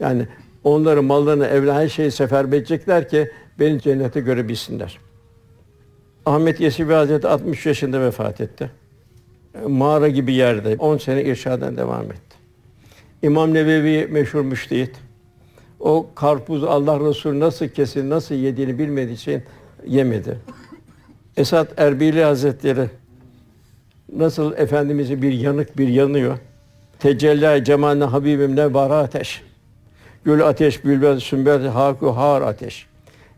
Yani onları, mallarını, evlen her şeyi seferber edecekler ki beni cennete görebilsinler. Ahmet Yesevi Hazretleri 60 yaşında vefat etti. Mağara gibi yerde 10 sene irşaden devam etti. İmam Nevevi meşhur müştehit. O karpuz Allah Resulü nasıl kesin, nasıl yediğini bilmediği için yemedi. Esat Erbili Hazretleri nasıl efendimizi bir yanık bir yanıyor. Tecelli cemaline Habibim ne var ateş. Gül ateş, bülbül, sümbül, haku, har ateş.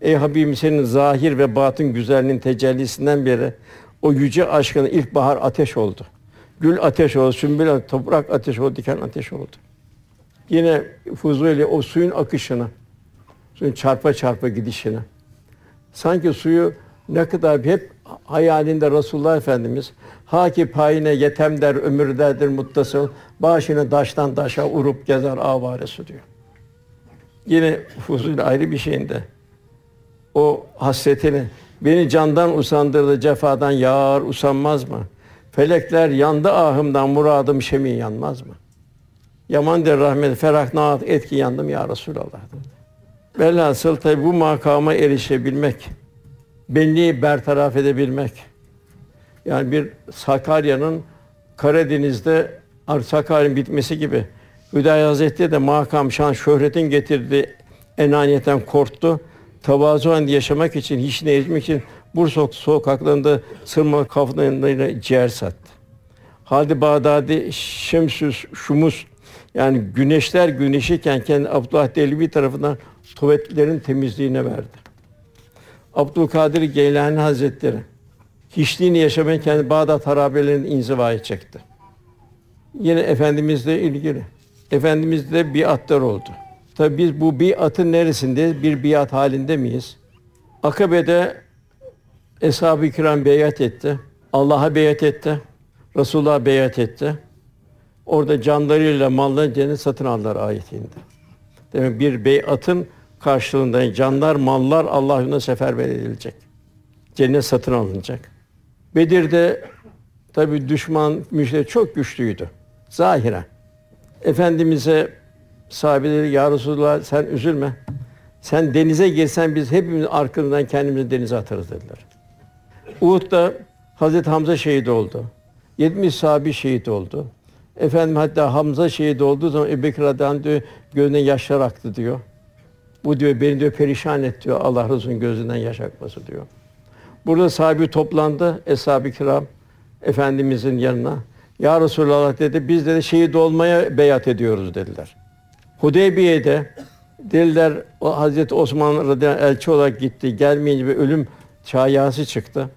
Ey Habibim senin zahir ve batın güzelliğinin tecellisinden beri o yüce aşkın ilkbahar ateş oldu. Gül ateş oldu, sümbül toprak ateş oldu, diken ateş oldu. Yine Fuzuli o suyun akışını, suyun çarpa çarpa gidişine. Sanki suyu ne kadar hep hayalinde Resulullah Efendimiz haki payine yetem der ömür derdir muttasıl başını taştan taşa urup gezer avaresi diyor. Yine Fuzul ayrı bir şeyinde o hasretini beni candan usandırdı cefadan yağar usanmaz mı? Felekler yandı ahımdan muradım şemin yanmaz mı? Yaman der rahmet ferah naat etki yandım ya Resulallah. Velhasıl tabi bu makama erişebilmek, benliği bertaraf edebilmek. Yani bir Sakarya'nın Karadeniz'de Sakarya'nın bitmesi gibi Hüdayi Hazretleri de makam şan şöhretin getirdiği enaniyetten korktu. Tavazuan yaşamak için, hiçine erişmek için Bursa sokaklarında sırma kafalarıyla ciğer sattı. Halid Bağdadi Şemsüs Şumus yani güneşler güneşiken kendi Abdullah Dehlevi tarafından tuvaletlerin temizliğine verdi. Abdülkadir Geylani Hazretleri hiçliğini yaşamayan kendi Bağdat harabelerinin inzivaya çekti. Yine Efendimizle ilgili. Efendimizde biatlar oldu. Tabi biz bu biatın neresindeyiz? Bir biat halinde miyiz? Akabe'de Eshab-ı Kiram beyat etti. Allah'a beyat etti. Resulullah'a beyat etti. Orada canlarıyla mallarını cennet satın aldılar ayetinde. Demek bir beyatın karşılığında canlar, mallar Allah yolunda seferber edilecek. Cennet satın alınacak. Bedir'de tabi düşman müjde çok güçlüydü. Zahiren. Efendimiz'e sahabeleri ya Resulullah sen üzülme. Sen denize girsen biz hepimiz arkandan kendimizi denize atarız dediler. Uhud'da Hazreti Hamza şehit oldu. 70 sahabi şehit oldu. Efendim hatta Hamza şehit olduğu zaman Ebu Bekir radıyallahu diyor, gözünden yaşlar aktı diyor. Bu diyor beni diyor perişan et diyor. Allah Resulü'nün gözünden yaş akması diyor. Burada sahibi toplandı. Eshab-ı kiram Efendimizin yanına. Ya Resulallah dedi, biz de şehit olmaya beyat ediyoruz dediler. Hudeybiye'de dediler o Hazreti Osman radıyallahu elçi olarak gitti. Gelmeyince bir ölüm şayası çıktı.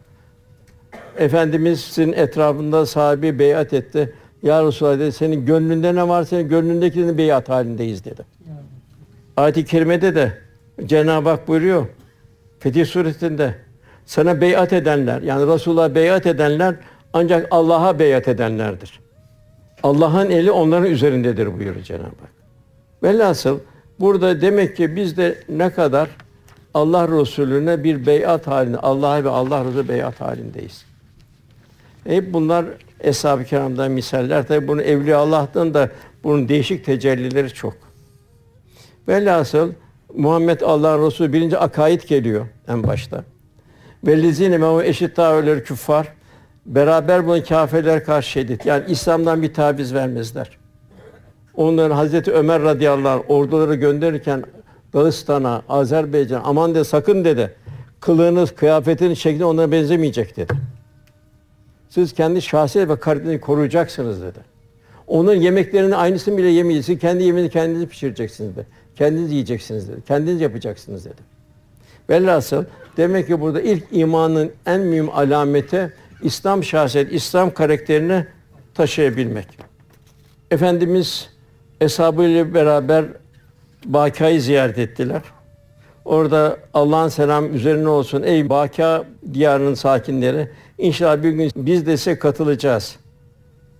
Efendimizin etrafında sahibi beyat etti. Ya Resulallah dedi, senin gönlünde ne var, senin gönlündekinin beyat halindeyiz dedi. Ayet-i kerimede de Cenab-ı Hak buyuruyor. Fetih suresinde sana beyat edenler yani Resulullah'a beyat edenler ancak Allah'a beyat edenlerdir. Allah'ın eli onların üzerindedir buyuruyor Cenab-ı Hak. Velhasıl burada demek ki biz de ne kadar Allah Resulüne bir beyat halinde, Allah'a ve Allah Resulü beyat halindeyiz. Hep bunlar Eshab-ı Kiram'dan misaller. Tabi bunu Evliya Allah'tan da bunun değişik tecellileri çok. Velhasıl Muhammed Allah'ın Resulü birinci akaid geliyor en başta. Vellezine mehu eşit tavırları küffar. Beraber bunu kâfirler karşı şiddet. Yani İslam'dan bir taviz vermezler. Onların Hazreti Ömer radıyallahu anh orduları gönderirken Dağıstan'a, Azerbaycan aman de sakın dedi. Kılığınız, kıyafetiniz şekli onlara benzemeyecek dedi. Siz kendi şahsiyet ve karakterini koruyacaksınız dedi. Onun yemeklerini aynısını bile yemeyeceksiniz. Kendi yemeğini kendiniz pişireceksiniz dedi. Kendiniz yiyeceksiniz dedi. Kendiniz yapacaksınız dedi. Velhasıl demek ki burada ilk imanın en mühim alameti İslam şahsiyet, İslam karakterini taşıyabilmek. Efendimiz eshabıyla beraber Baka'yı ziyaret ettiler. Orada Allah'ın selam üzerine olsun ey Baka diyarının sakinleri. İnşallah bir gün biz de size katılacağız.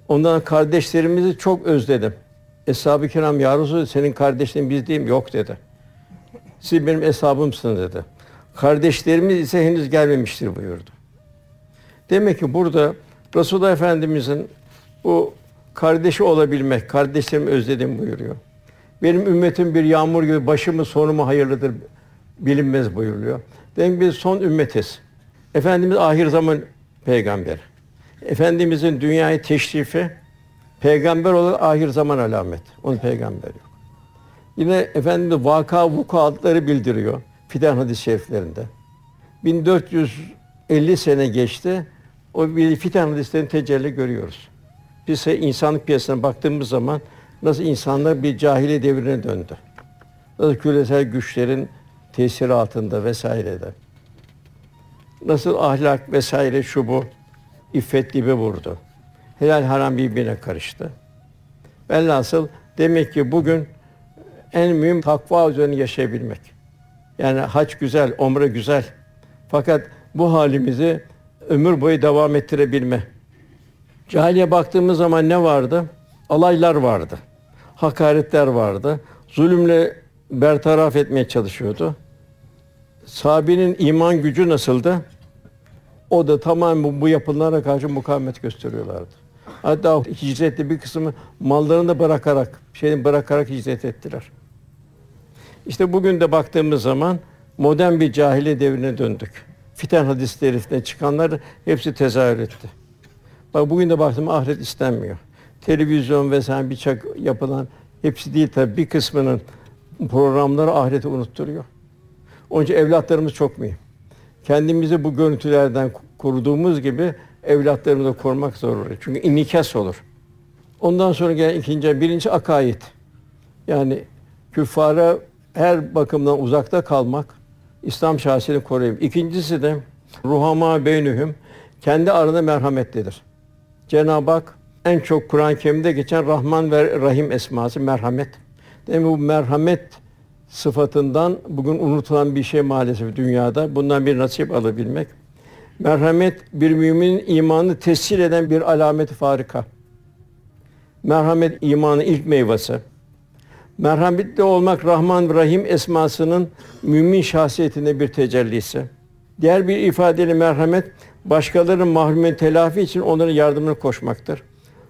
Ondan kardeşlerimizi çok özledim. Eshab-ı kiram ya Resulallah, senin kardeşlerin biz değil mi? Yok dedi. Siz benim eshabımsınız dedi. Kardeşlerimiz ise henüz gelmemiştir buyurdu. Demek ki burada Resulullah Efendimizin bu kardeşi olabilmek, kardeşlerimi özledim buyuruyor. Benim ümmetim bir yağmur gibi başımı sonumu hayırlıdır bilinmez buyuruyor. Demek biz son ümmetiz. Efendimiz ahir zaman peygamber. Efendimizin dünyayı teşrifi peygamber olarak ahir zaman alamet. Onun peygamber yok. Yine Efendimiz vaka vukuatları bildiriyor Fidan hadis-i şeriflerinde. 1450 sene geçti. O bir fitan hadislerin tecelli görüyoruz. Biz insanlık piyasasına baktığımız zaman nasıl insanlar bir cahili devrine döndü. Nasıl küresel güçlerin tesiri altında vesairede. Nasıl ahlak vesaire şu bu iffet gibi vurdu. Helal haram birbirine karıştı. Velhasıl demek ki bugün en mühim takva üzerine yaşayabilmek. Yani hac güzel, omre güzel. Fakat bu halimizi ömür boyu devam ettirebilme. Cahiliye baktığımız zaman ne vardı? Alaylar vardı. Hakaretler vardı. Zulümle bertaraf etmeye çalışıyordu. Sahabenin iman gücü nasıldı? O da tamamen bu yapılara karşı mukavemet gösteriyorlardı. Hatta hicrette bir kısmı mallarını da bırakarak, şeyini bırakarak hicret ettiler. İşte bugün de baktığımız zaman modern bir cahiliye devrine döndük. Fiten hadislerinde çıkanlar hepsi tezahür etti. Bak bugün de baktım ahiret istenmiyor. Televizyon vesaire birçok yapılan hepsi değil tabi bir kısmının programları ahireti unutturuyor. Onun için evlatlarımız çok mühim. Kendimizi bu görüntülerden koruduğumuz gibi evlatlarımızı korumak zor olur. Çünkü inikas olur. Ondan sonra gelen ikinci, birinci akaid. Yani küffara her bakımdan uzakta kalmak, İslam şahsiyetini koruyup. İkincisi de ruhama beynühüm, kendi arasında merhametlidir. Cenab-ı Hak en çok Kur'an-ı Kerim'de geçen Rahman ve Rahim esması merhamet. Demek bu merhamet sıfatından bugün unutulan bir şey maalesef dünyada. Bundan bir nasip alabilmek. Merhamet bir müminin imanı tescil eden bir alameti farika. Merhamet imanın ilk meyvesi. Merhametli olmak Rahman ve Rahim esmasının mümin şahsiyetinde bir tecellisi. Diğer bir ifadeyle merhamet başkalarının mahrumiyet telafi için onların yardımına koşmaktır.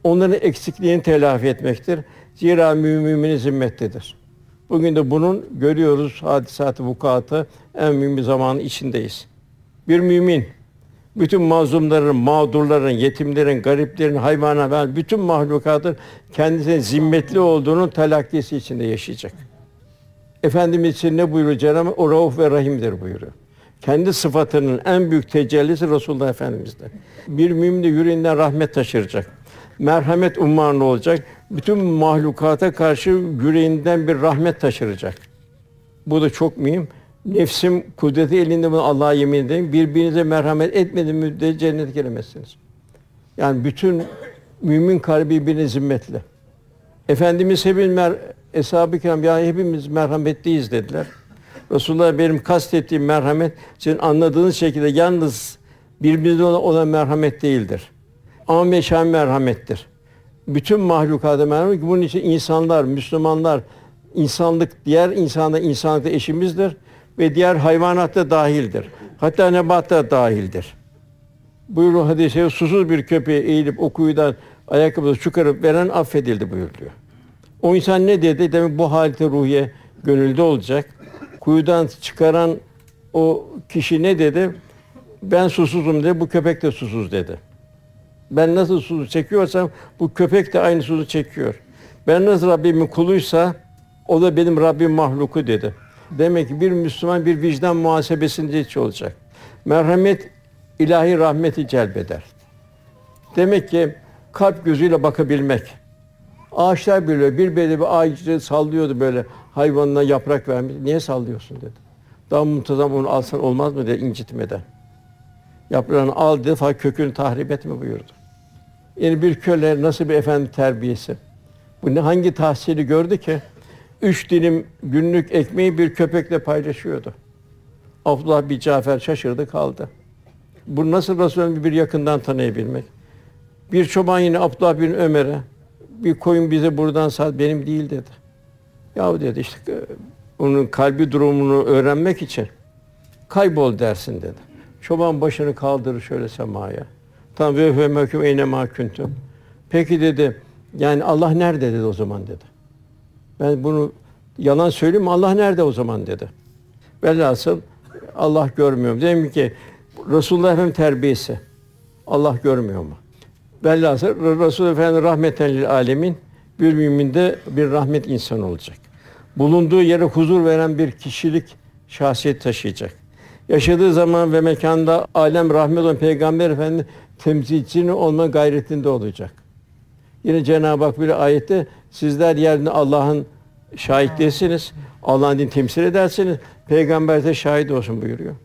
Onların eksikliğini telafi etmektir. Zira müminin zimmettedir. Bugün de bunun görüyoruz hadisatı, vukuatı en mühim bir zamanın içindeyiz. Bir mümin bütün mazlumların, mağdurların, yetimlerin, gariplerin, hayvana ve bütün mahlukatın kendisine zimmetli olduğunun telakkisi içinde yaşayacak. Efendimiz için ne buyuruyor Cenab-ı? O Rauf ve Rahim'dir buyuruyor. Kendi sıfatının en büyük tecellisi Resulullah Efendimiz'de. Bir mümin de yüreğinden rahmet taşıracak. Merhamet ummanı olacak. Bütün mahlukata karşı yüreğinden bir rahmet taşıracak. Bu da çok mühim. Nefsim kudreti elinde bunu Allah'a yemin ederim. Birbirinize merhamet etmediği müddetçe cennete giremezsiniz. Yani bütün mümin kalbi birbirine zimmetli. Efendimiz hepimiz mer eshab-ı kiram ya hepimiz merhametliyiz dediler. Resulullah benim kastettiğim merhamet sizin anladığınız şekilde yalnız birbirinize olan, olan merhamet değildir. Âme şan merhamettir. Bütün mahlukata merhamet. Bunun için insanlar, Müslümanlar, insanlık diğer insanda insanlıkta eşimizdir ve diğer hayvanat da dahildir. Hatta nebat da dahildir. Buyuruyor hadise susuz bir köpeğe eğilip o kuyudan ayakkabısı çıkarıp veren affedildi buyuruyor. O insan ne dedi? Demek bu halde ruhiye gönülde olacak. Kuyudan çıkaran o kişi ne dedi? Ben susuzum dedi, bu köpek de susuz dedi. Ben nasıl susuz çekiyorsam bu köpek de aynı suzu çekiyor. Ben nasıl Rabbimin kuluysa o da benim Rabbim mahluku dedi. Demek ki bir Müslüman bir vicdan muhasebesinde hiç olacak. Merhamet ilahi rahmeti celbeder. Demek ki kalp gözüyle bakabilmek. Ağaçlar bile bir böyle bir ağacı sallıyordu böyle hayvanına yaprak vermiş. Niye sallıyorsun dedi. Daha muntazam onu alsan olmaz mı dedi incitmeden. Yaprağını al dedi fakat kökünü tahrip etme buyurdu. Yani bir köle nasıl bir efendi terbiyesi. Bu ne hangi tahsili gördü ki? Üç dilim günlük ekmeği bir köpekle paylaşıyordu. Abdullah bir Cafer şaşırdı kaldı. Bu nasıl Resulü'nü bir yakından tanıyabilmek? Bir çoban yine Abdullah bin Ömer'e bir koyun bize buradan sat benim değil dedi. Yahu dedi işte onun kalbi durumunu öğrenmek için kaybol dersin dedi. Çoban başını kaldırır şöyle semaya. Tam ve ve mekû eyne mâ kuntum. Peki dedi. Yani Allah nerede dedi o zaman dedi. Ben bunu yalan söyleyeyim mi? Allah nerede o zaman dedi. Velhasıl Allah görmüyor. Demek ki Resulullah Efendimiz terbiyesi. Allah görmüyor mu? Velhasıl Resul Efendimiz rahmeten lil alemin bir müminde bir rahmet insanı olacak. Bulunduğu yere huzur veren bir kişilik şahsiyet taşıyacak. Yaşadığı zaman ve mekanda alem rahmet olan Peygamber Efendimiz temsilcinin olma gayretinde olacak. Yine Cenab-ı Hak bir ayette sizler yerine Allah'ın şahitlisiniz. Allah'ın din temsil edersiniz. Peygamber de şahit olsun buyuruyor.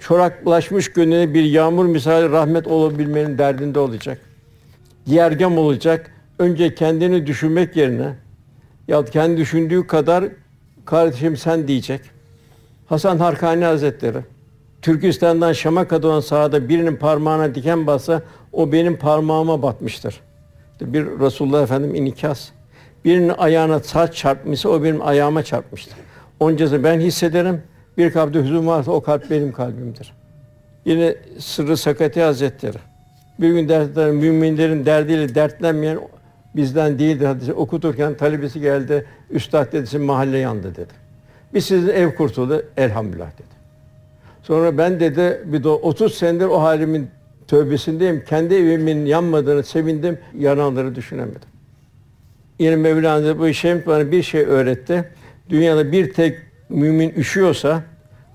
Çoraklaşmış gönlüne bir yağmur misali rahmet olabilmenin derdinde olacak. Yergam olacak. Önce kendini düşünmek yerine ya kendi düşündüğü kadar kardeşim sen diyecek. Hasan Harkani Hazretleri Türkistan'dan Şam'a kadar olan sahada birinin parmağına diken bassa o benim parmağıma batmıştır. Bir Resulullah Efendim inikas. Birinin ayağına saç çarpmışsa o benim ayağıma çarpmıştır. Oncası ben hissederim. Bir kalpte hüzün varsa o kalp benim kalbimdir. Yine Sırrı Sakati Hazretleri. Bir gün dersler müminlerin derdiyle dertlenmeyen bizden değildir hadisi okuturken talebesi geldi. Üstad dedi sizin mahalle yandı dedi. Biz sizin ev kurtuldu elhamdülillah dedi. Sonra ben dedi bir de 30 senedir o halimin tövbesindeyim. Kendi evimin yanmadığını sevindim. Yananları düşünemedim. Yine Mevlana bu Şemt bana bir şey öğretti. Dünyada bir tek mümin üşüyorsa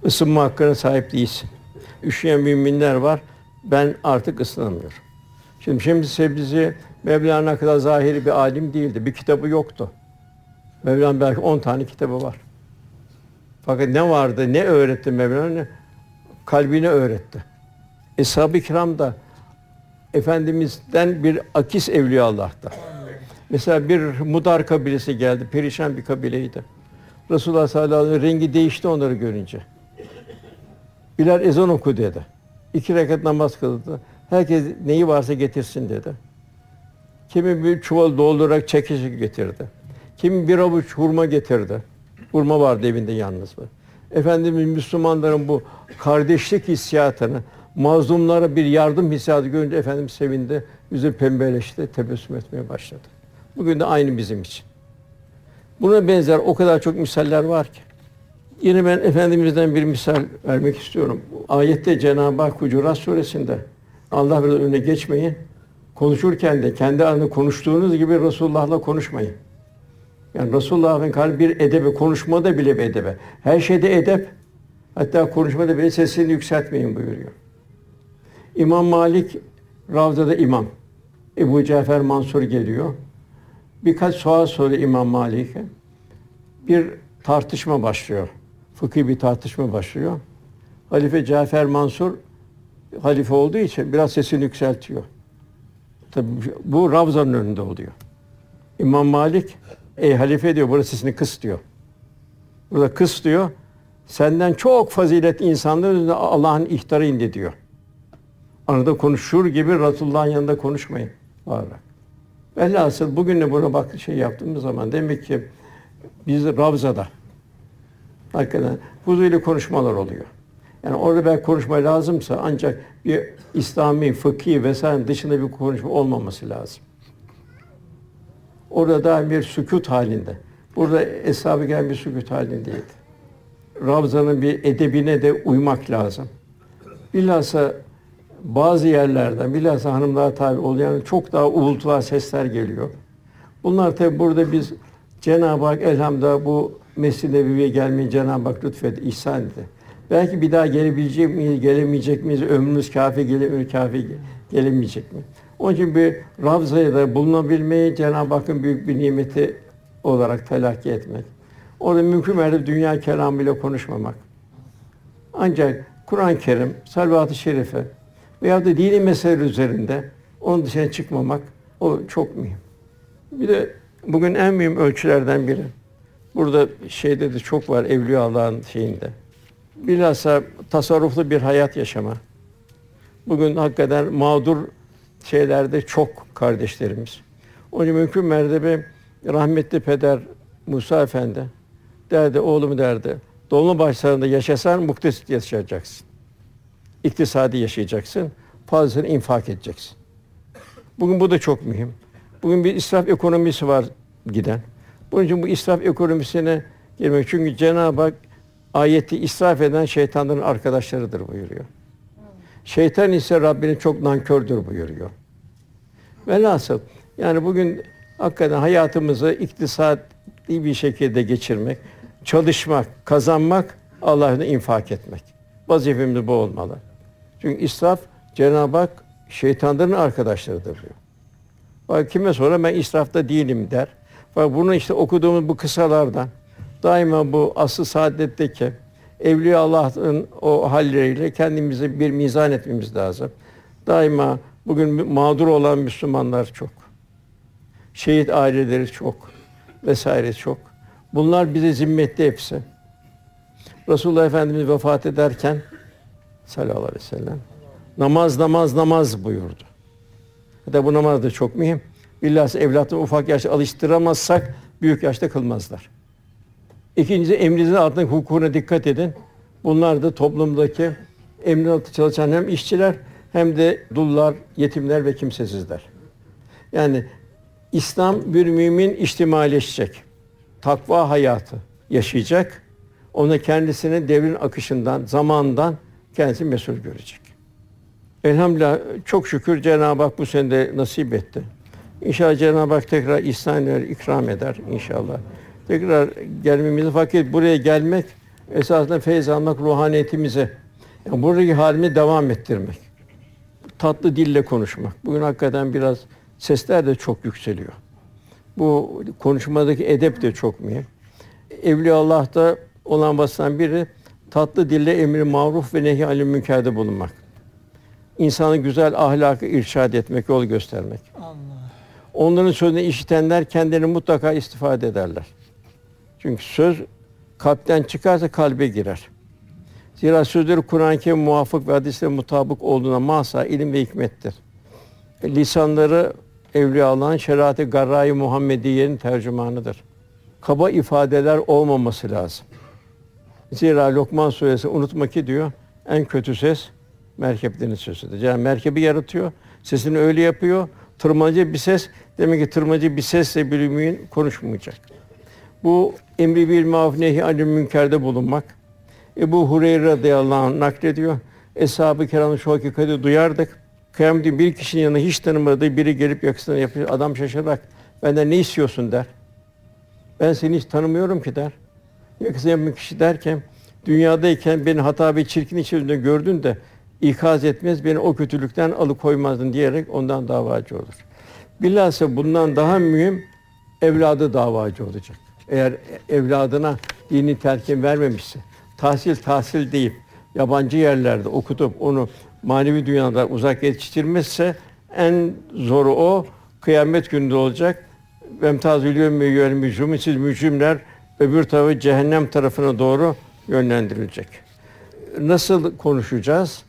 ısınma hakkına sahip değilsin. Üşüyen müminler var. Ben artık ısınamıyorum. Şimdi şimdi Sebzi Mevlana kadar zahiri bir alim değildi. Bir kitabı yoktu. Mevlana belki 10 tane kitabı var. Fakat ne vardı, ne öğretti Mevlana? Kalbini öğretti. Eshab-ı kiram da Efendimiz'den bir akis evliya Allah'ta. Mesela bir Mudar kabilesi geldi, perişan bir kabileydi. Resulullah sallallahu aleyhi ve sellem rengi değişti onları görünce. Bilal ezan oku dedi. İki rekat namaz kıldı. Herkes neyi varsa getirsin dedi. Kimi bir çuval doldurarak çekici getirdi. Kimi bir avuç hurma getirdi. Hurma vardı evinde yalnız. Efendimiz Müslümanların bu kardeşlik hissiyatını, mazlumlara bir yardım hissiyatı görünce Efendimiz sevindi. Yüzü pembeleşti, tebessüm etmeye başladı. Bugün de aynı bizim için. Buna benzer o kadar çok misaller var ki. Yine ben Efendimiz'den bir misal vermek istiyorum. Ayette Cenab-ı Hak Hucurat Suresinde Allah biraz önüne geçmeyin. Konuşurken de kendi aranızda konuştuğunuz gibi Resulullah'la konuşmayın. Yani Resulullah'ın kalbi bir edebe, konuşmada bile bir edebe. Her şeyde edep. Hatta konuşmada bile sesini yükseltmeyin buyuruyor. İmam Malik Ravza'da imam. Ebu Cafer Mansur geliyor. Birkaç sual soruyor İmam Malik'e. Bir tartışma başlıyor. Fıkhi bir tartışma başlıyor. Halife Cafer Mansur halife olduğu için biraz sesini yükseltiyor. Tabi bu Ravza'nın önünde oluyor. İmam Malik, ey halife diyor, burada sesini kıs diyor. Burada kıs diyor, senden çok fazilet insanların önünde Allah'ın ihtarı indi diyor. Arada konuşur gibi Resulullah'ın yanında konuşmayın. Bağırarak. Velhasıl bugün de buna bak şey yaptığımız zaman demek ki biz Ravza'da hakikaten huzurlu konuşmalar oluyor. Yani orada belki konuşma lazımsa ancak bir İslami, fıkhi vesaire dışında bir konuşma olmaması lazım. Orada daha bir sükut halinde. Burada eshab-ı gelen bir sükut halindeydi. Ravza'nın bir edebine de uymak lazım. Bilhassa bazı yerlerden, bilhassa hanımlara tabi oluyor, çok daha uğultular, sesler geliyor. Bunlar tabi burada biz Cenab-ı Hak elhamdülillah bu Mescid-i Nebevi'ye gelmeyi Cenab-ı Hak lütfetti, ihsan etti. Belki bir daha gelebilecek miyiz, gelemeyecek miyiz, ömrümüz kafi, gelemir kafi, gelemeyecek mi? Onun için bir Ravza'ya da bulunabilmeyi Cenab-ı Hakk'ın büyük bir nimeti olarak telakki etmek. Orada mümkün mertebe dünya kelamıyla konuşmamak. Ancak Kur'an-ı Kerim, Salvat-ı Şerife veya da dini mesele üzerinde onun dışına çıkmamak o çok mühim. Bir de bugün en mühim ölçülerden biri. Burada şeyde de çok var Evliya Allah'ın şeyinde. Bilhassa tasarruflu bir hayat yaşama. Bugün hakikaten mağdur şeylerde çok kardeşlerimiz. Onun mümkün mertebe rahmetli peder Musa Efendi derdi, oğlum derdi, Dolmabahçe'sinde yaşasan muktesit yaşayacaksın. İktisadi yaşayacaksın, fazlasını infak edeceksin. Bugün bu da çok mühim. Bugün bir israf ekonomisi var giden. Bunun için bu israf ekonomisine girmek. Çünkü Cenab-ı Hak ayeti israf eden şeytanların arkadaşlarıdır buyuruyor. Şeytan ise Rabbinin çok nankördür buyuruyor. Velhasıl yani bugün hakikaten hayatımızı iktisadi bir şekilde geçirmek, çalışmak, kazanmak, Allah'ın infak etmek. Vazifemiz bu olmalı. Çünkü israf Cenab-ı Hak şeytanların arkadaşlarıdır diyor. Bak kime sonra ben israfta değilim der. Bak bunu işte okuduğumuz bu kısalardan daima bu asıl saadetteki Evliya Allah'ın o halleriyle kendimizi bir mizan etmemiz lazım. Daima bugün mağdur olan Müslümanlar çok. Şehit aileleri çok vesaire çok. Bunlar bize zimmette hepsi. Resulullah Efendimiz vefat ederken sallallahu aleyhi ve sellem namaz namaz namaz buyurdu. Hatta bu namaz da çok mühim. Bilhassa evlatını ufak yaşta alıştıramazsak büyük yaşta kılmazlar. İkincisi emrinizin altındaki hukukuna dikkat edin. Bunlar da toplumdaki emrin altında çalışan hem işçiler hem de dullar, yetimler ve kimsesizler. Yani İslam bir mümin içtimaileşecek. Takva hayatı yaşayacak. Onu kendisini devrin akışından, zamandan kendisi mesul görecek. Elhamdülillah çok şükür Cenab-ı Hak bu sene de nasip etti. İnşallah Cenab-ı Hak tekrar ihsanlar ikram eder inşallah. Tekrar gelmemizi fakat buraya gelmek esasında feyz almak ruhaniyetimize. Yani buradaki halimi devam ettirmek. Tatlı dille konuşmak. Bugün hakikaten biraz sesler de çok yükseliyor. Bu konuşmadaki edep de çok mühim. Evliya Allah'ta olan vasıftan biri tatlı dille emri maruf ve nehy anil münkerde bulunmak. İnsanı güzel ahlakı irşad etmek, yol göstermek. Allah. Onların sözünü işitenler kendilerini mutlaka istifade ederler. Çünkü söz kalpten çıkarsa kalbe girer. Zira sözleri Kur'an-ı Kerim muvafık ve hadislere mutabık olduğuna mahsa ilim ve hikmettir. Lisanları Evliya Allah'ın şeriatı garra-i Muhammediye'nin tercümanıdır. Kaba ifadeler olmaması lazım. Zira Lokman suresi unutma ki diyor en kötü ses merkeplerin sesidir. Yani merkebi yaratıyor, sesini öyle yapıyor. Tırmacı bir ses, demek ki tırmacı bir sesle bir konuşmayacak. Bu emri bil maruf nehi anil münkerde bulunmak. Ebu Hureyre radıyallahu anh naklediyor. Eshab-ı kiramın şu hakikati duyardık. Kıyamet bir kişinin yanına hiç tanımadığı biri gelip yakasına yapıyor. Adam şaşırarak benden ne istiyorsun der. Ben seni hiç tanımıyorum ki der. Yakasına yapmış kişi derken dünyadayken beni hata ve çirkin içerisinde gördün de ikaz etmez, beni o kötülükten alıkoymazdın diyerek ondan davacı olur. Bilhassa bundan daha mühim evladı davacı olacak. Eğer evladına dini telkin vermemişse, tahsil tahsil deyip yabancı yerlerde okutup onu manevi dünyada uzak yetiştirmezse en zoru o kıyamet gününde olacak. Vemtazül yevme yüel mücrim siz mücrimler öbür tarafı cehennem tarafına doğru yönlendirilecek. Nasıl konuşacağız?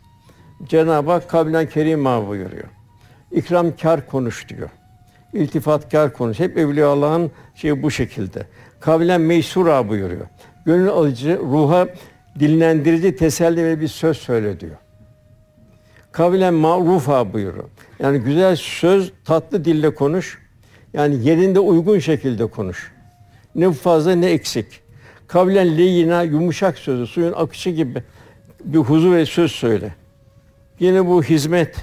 Cenab-ı Hak kavlen kerima buyuruyor. İkramkar konuş diyor. İltifatkar konuş. Hep Evliya Allah'ın şeyi bu şekilde. Kavlen meysura buyuruyor. Gönül alıcı, ruha dinlendirici, teselli ve bir söz söyle diyor. Kavlen ma'rufa buyuruyor. Yani güzel söz, tatlı dille konuş. Yani yerinde uygun şekilde konuş. Ne fazla ne eksik. Kavlen leyina yumuşak sözü, suyun akışı gibi bir huzur ve söz söyle. Yine bu hizmet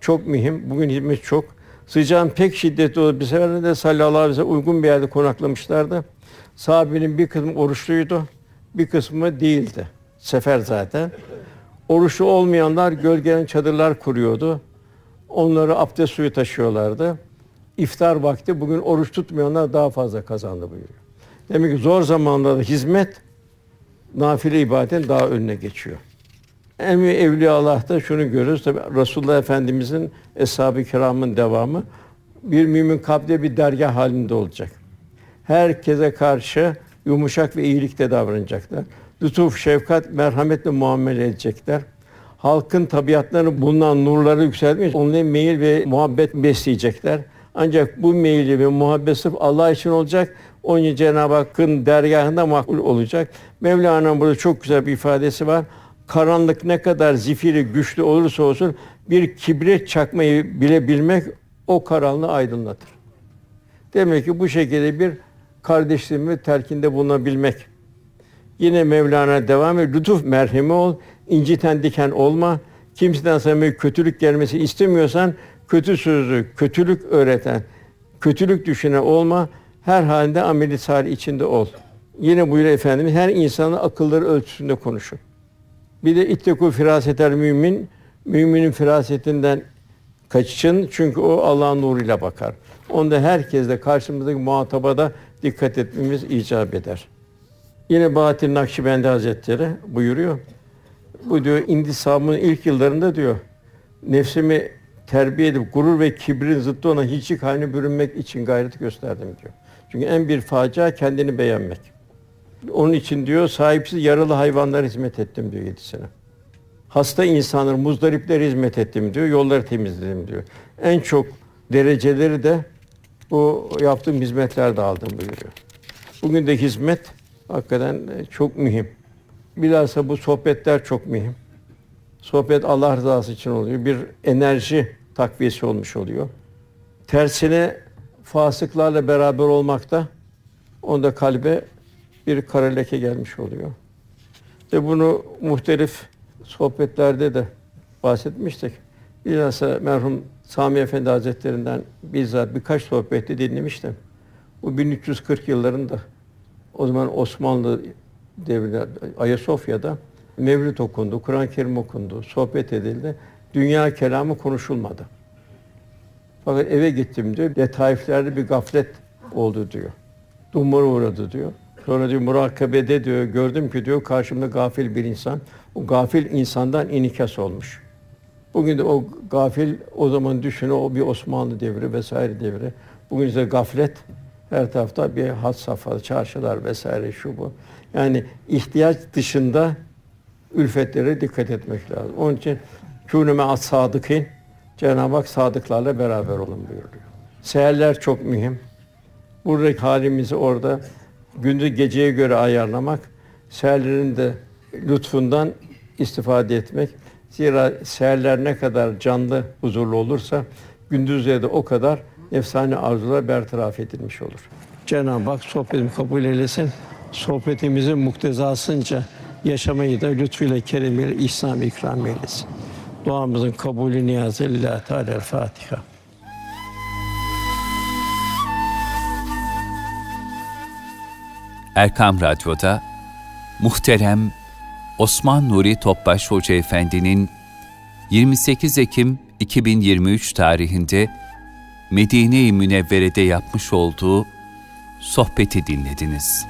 çok mühim. Bugün hizmet çok. Sıcağın pek şiddetli olduğu bir sefer de sallallahu aleyhi ve sellem uygun bir yerde konaklamışlardı. Sahabenin bir kısmı oruçluydu, bir kısmı değildi. Sefer zaten. Oruçlu olmayanlar gölgelen çadırlar kuruyordu. Onları abdest suyu taşıyorlardı. İftar vakti bugün oruç tutmayanlar daha fazla kazandı buyuruyor. Demek ki zor zamanlarda hizmet nafile ibadetin daha önüne geçiyor. En büyük evliya Allah'ta şunu görürüz. Tabi Resulullah Efendimizin eshab-ı kiramın devamı bir mümin kalpte bir dergah halinde olacak. Herkese karşı yumuşak ve iyilikte davranacaklar. Lütuf, şefkat, merhametle muamele edecekler. Halkın tabiatlarını bulunan nurları yükseltmiş, onlara meyil ve muhabbet besleyecekler. Ancak bu meyil ve muhabbet sırf Allah için olacak. Onun için Cenab-ı Hakk'ın dergahında makbul olacak. Mevlana'nın burada çok güzel bir ifadesi var karanlık ne kadar zifiri güçlü olursa olsun bir kibrit çakmayı bile bilmek o karanlığı aydınlatır. Demek ki bu şekilde bir kardeşliğimi terkinde bulunabilmek. Yine Mevlana devam ediyor. Lütuf merhemi ol, inciten diken olma. Kimseden sana kötülük gelmesi istemiyorsan kötü sözü, kötülük öğreten, kötülük düşünen olma. Her halinde ameli salih içinde ol. Yine buyuruyor Efendimiz her insanın akılları ölçüsünde konuşun. Bir de itteku firasetel mümin, müminin firasetinden kaçın çünkü o Allah'ın nuruyla bakar. Onda herkes de karşımızdaki muhataba da dikkat etmemiz icap eder. Yine Bahattin Nakşibendi Hazretleri buyuruyor. Bu diyor indisabın ilk yıllarında diyor nefsimi terbiye edip gurur ve kibrin zıttı olan hiçlik haline bürünmek için gayret gösterdim diyor. Çünkü en bir facia kendini beğenmek. Onun için diyor sahipsiz yaralı hayvanlara hizmet ettim diyor yedi sene. Hasta insanlar, muzdariplere hizmet ettim diyor. Yolları temizledim diyor. En çok dereceleri de bu yaptığım hizmetlerde aldım buyuruyor. Bugün de hizmet hakikaten çok mühim. Bilhassa bu sohbetler çok mühim. Sohbet Allah rızası için oluyor. Bir enerji takviyesi olmuş oluyor. Tersine fasıklarla beraber olmakta onda kalbe bir kara leke gelmiş oluyor. Ve bunu muhtelif sohbetlerde de bahsetmiştik. Bilhassa merhum Sami Efendi Hazretlerinden bizzat birkaç sohbette dinlemiştim. Bu 1340 yıllarında o zaman Osmanlı devrinde Ayasofya'da Mevlid okundu, Kur'an-ı Kerim okundu, sohbet edildi. Dünya kelamı konuşulmadı. Fakat eve gittim diyor, letaiflerde bir gaflet oldu diyor. Dumura uğradı diyor. Sonra diyor murakabede diyor, gördüm ki diyor karşımda gafil bir insan. O gafil insandan inikas olmuş. Bugün de o gafil o zaman düşünün o bir Osmanlı devri vesaire devri. Bugün ise gaflet her tarafta bir hat safhada, çarşılar vesaire şu bu. Yani ihtiyaç dışında ülfetlere dikkat etmek lazım. Onun için kûnüme as sadıkîn Cenab-ı Hak sadıklarla beraber olun buyuruyor. Seherler çok mühim. Buradaki halimizi orada gündüz geceye göre ayarlamak, seherlerin de lütfundan istifade etmek. Zira seherler ne kadar canlı, huzurlu olursa gündüzleri de o kadar efsane arzular bertaraf edilmiş olur. Cenab-ı Hak sohbetimi kabul eylesin. Sohbetimizin muktezasınca yaşamayı da lütfuyla, keremiyle, ihsan ikram eylesin. Duamızın kabulü niyazı lillahi Teala Fatiha. Erkam Radyo'da muhterem Osman Nuri Topbaş Hoca Efendi'nin 28 Ekim 2023 tarihinde Medine-i Münevvere'de yapmış olduğu sohbeti dinlediniz.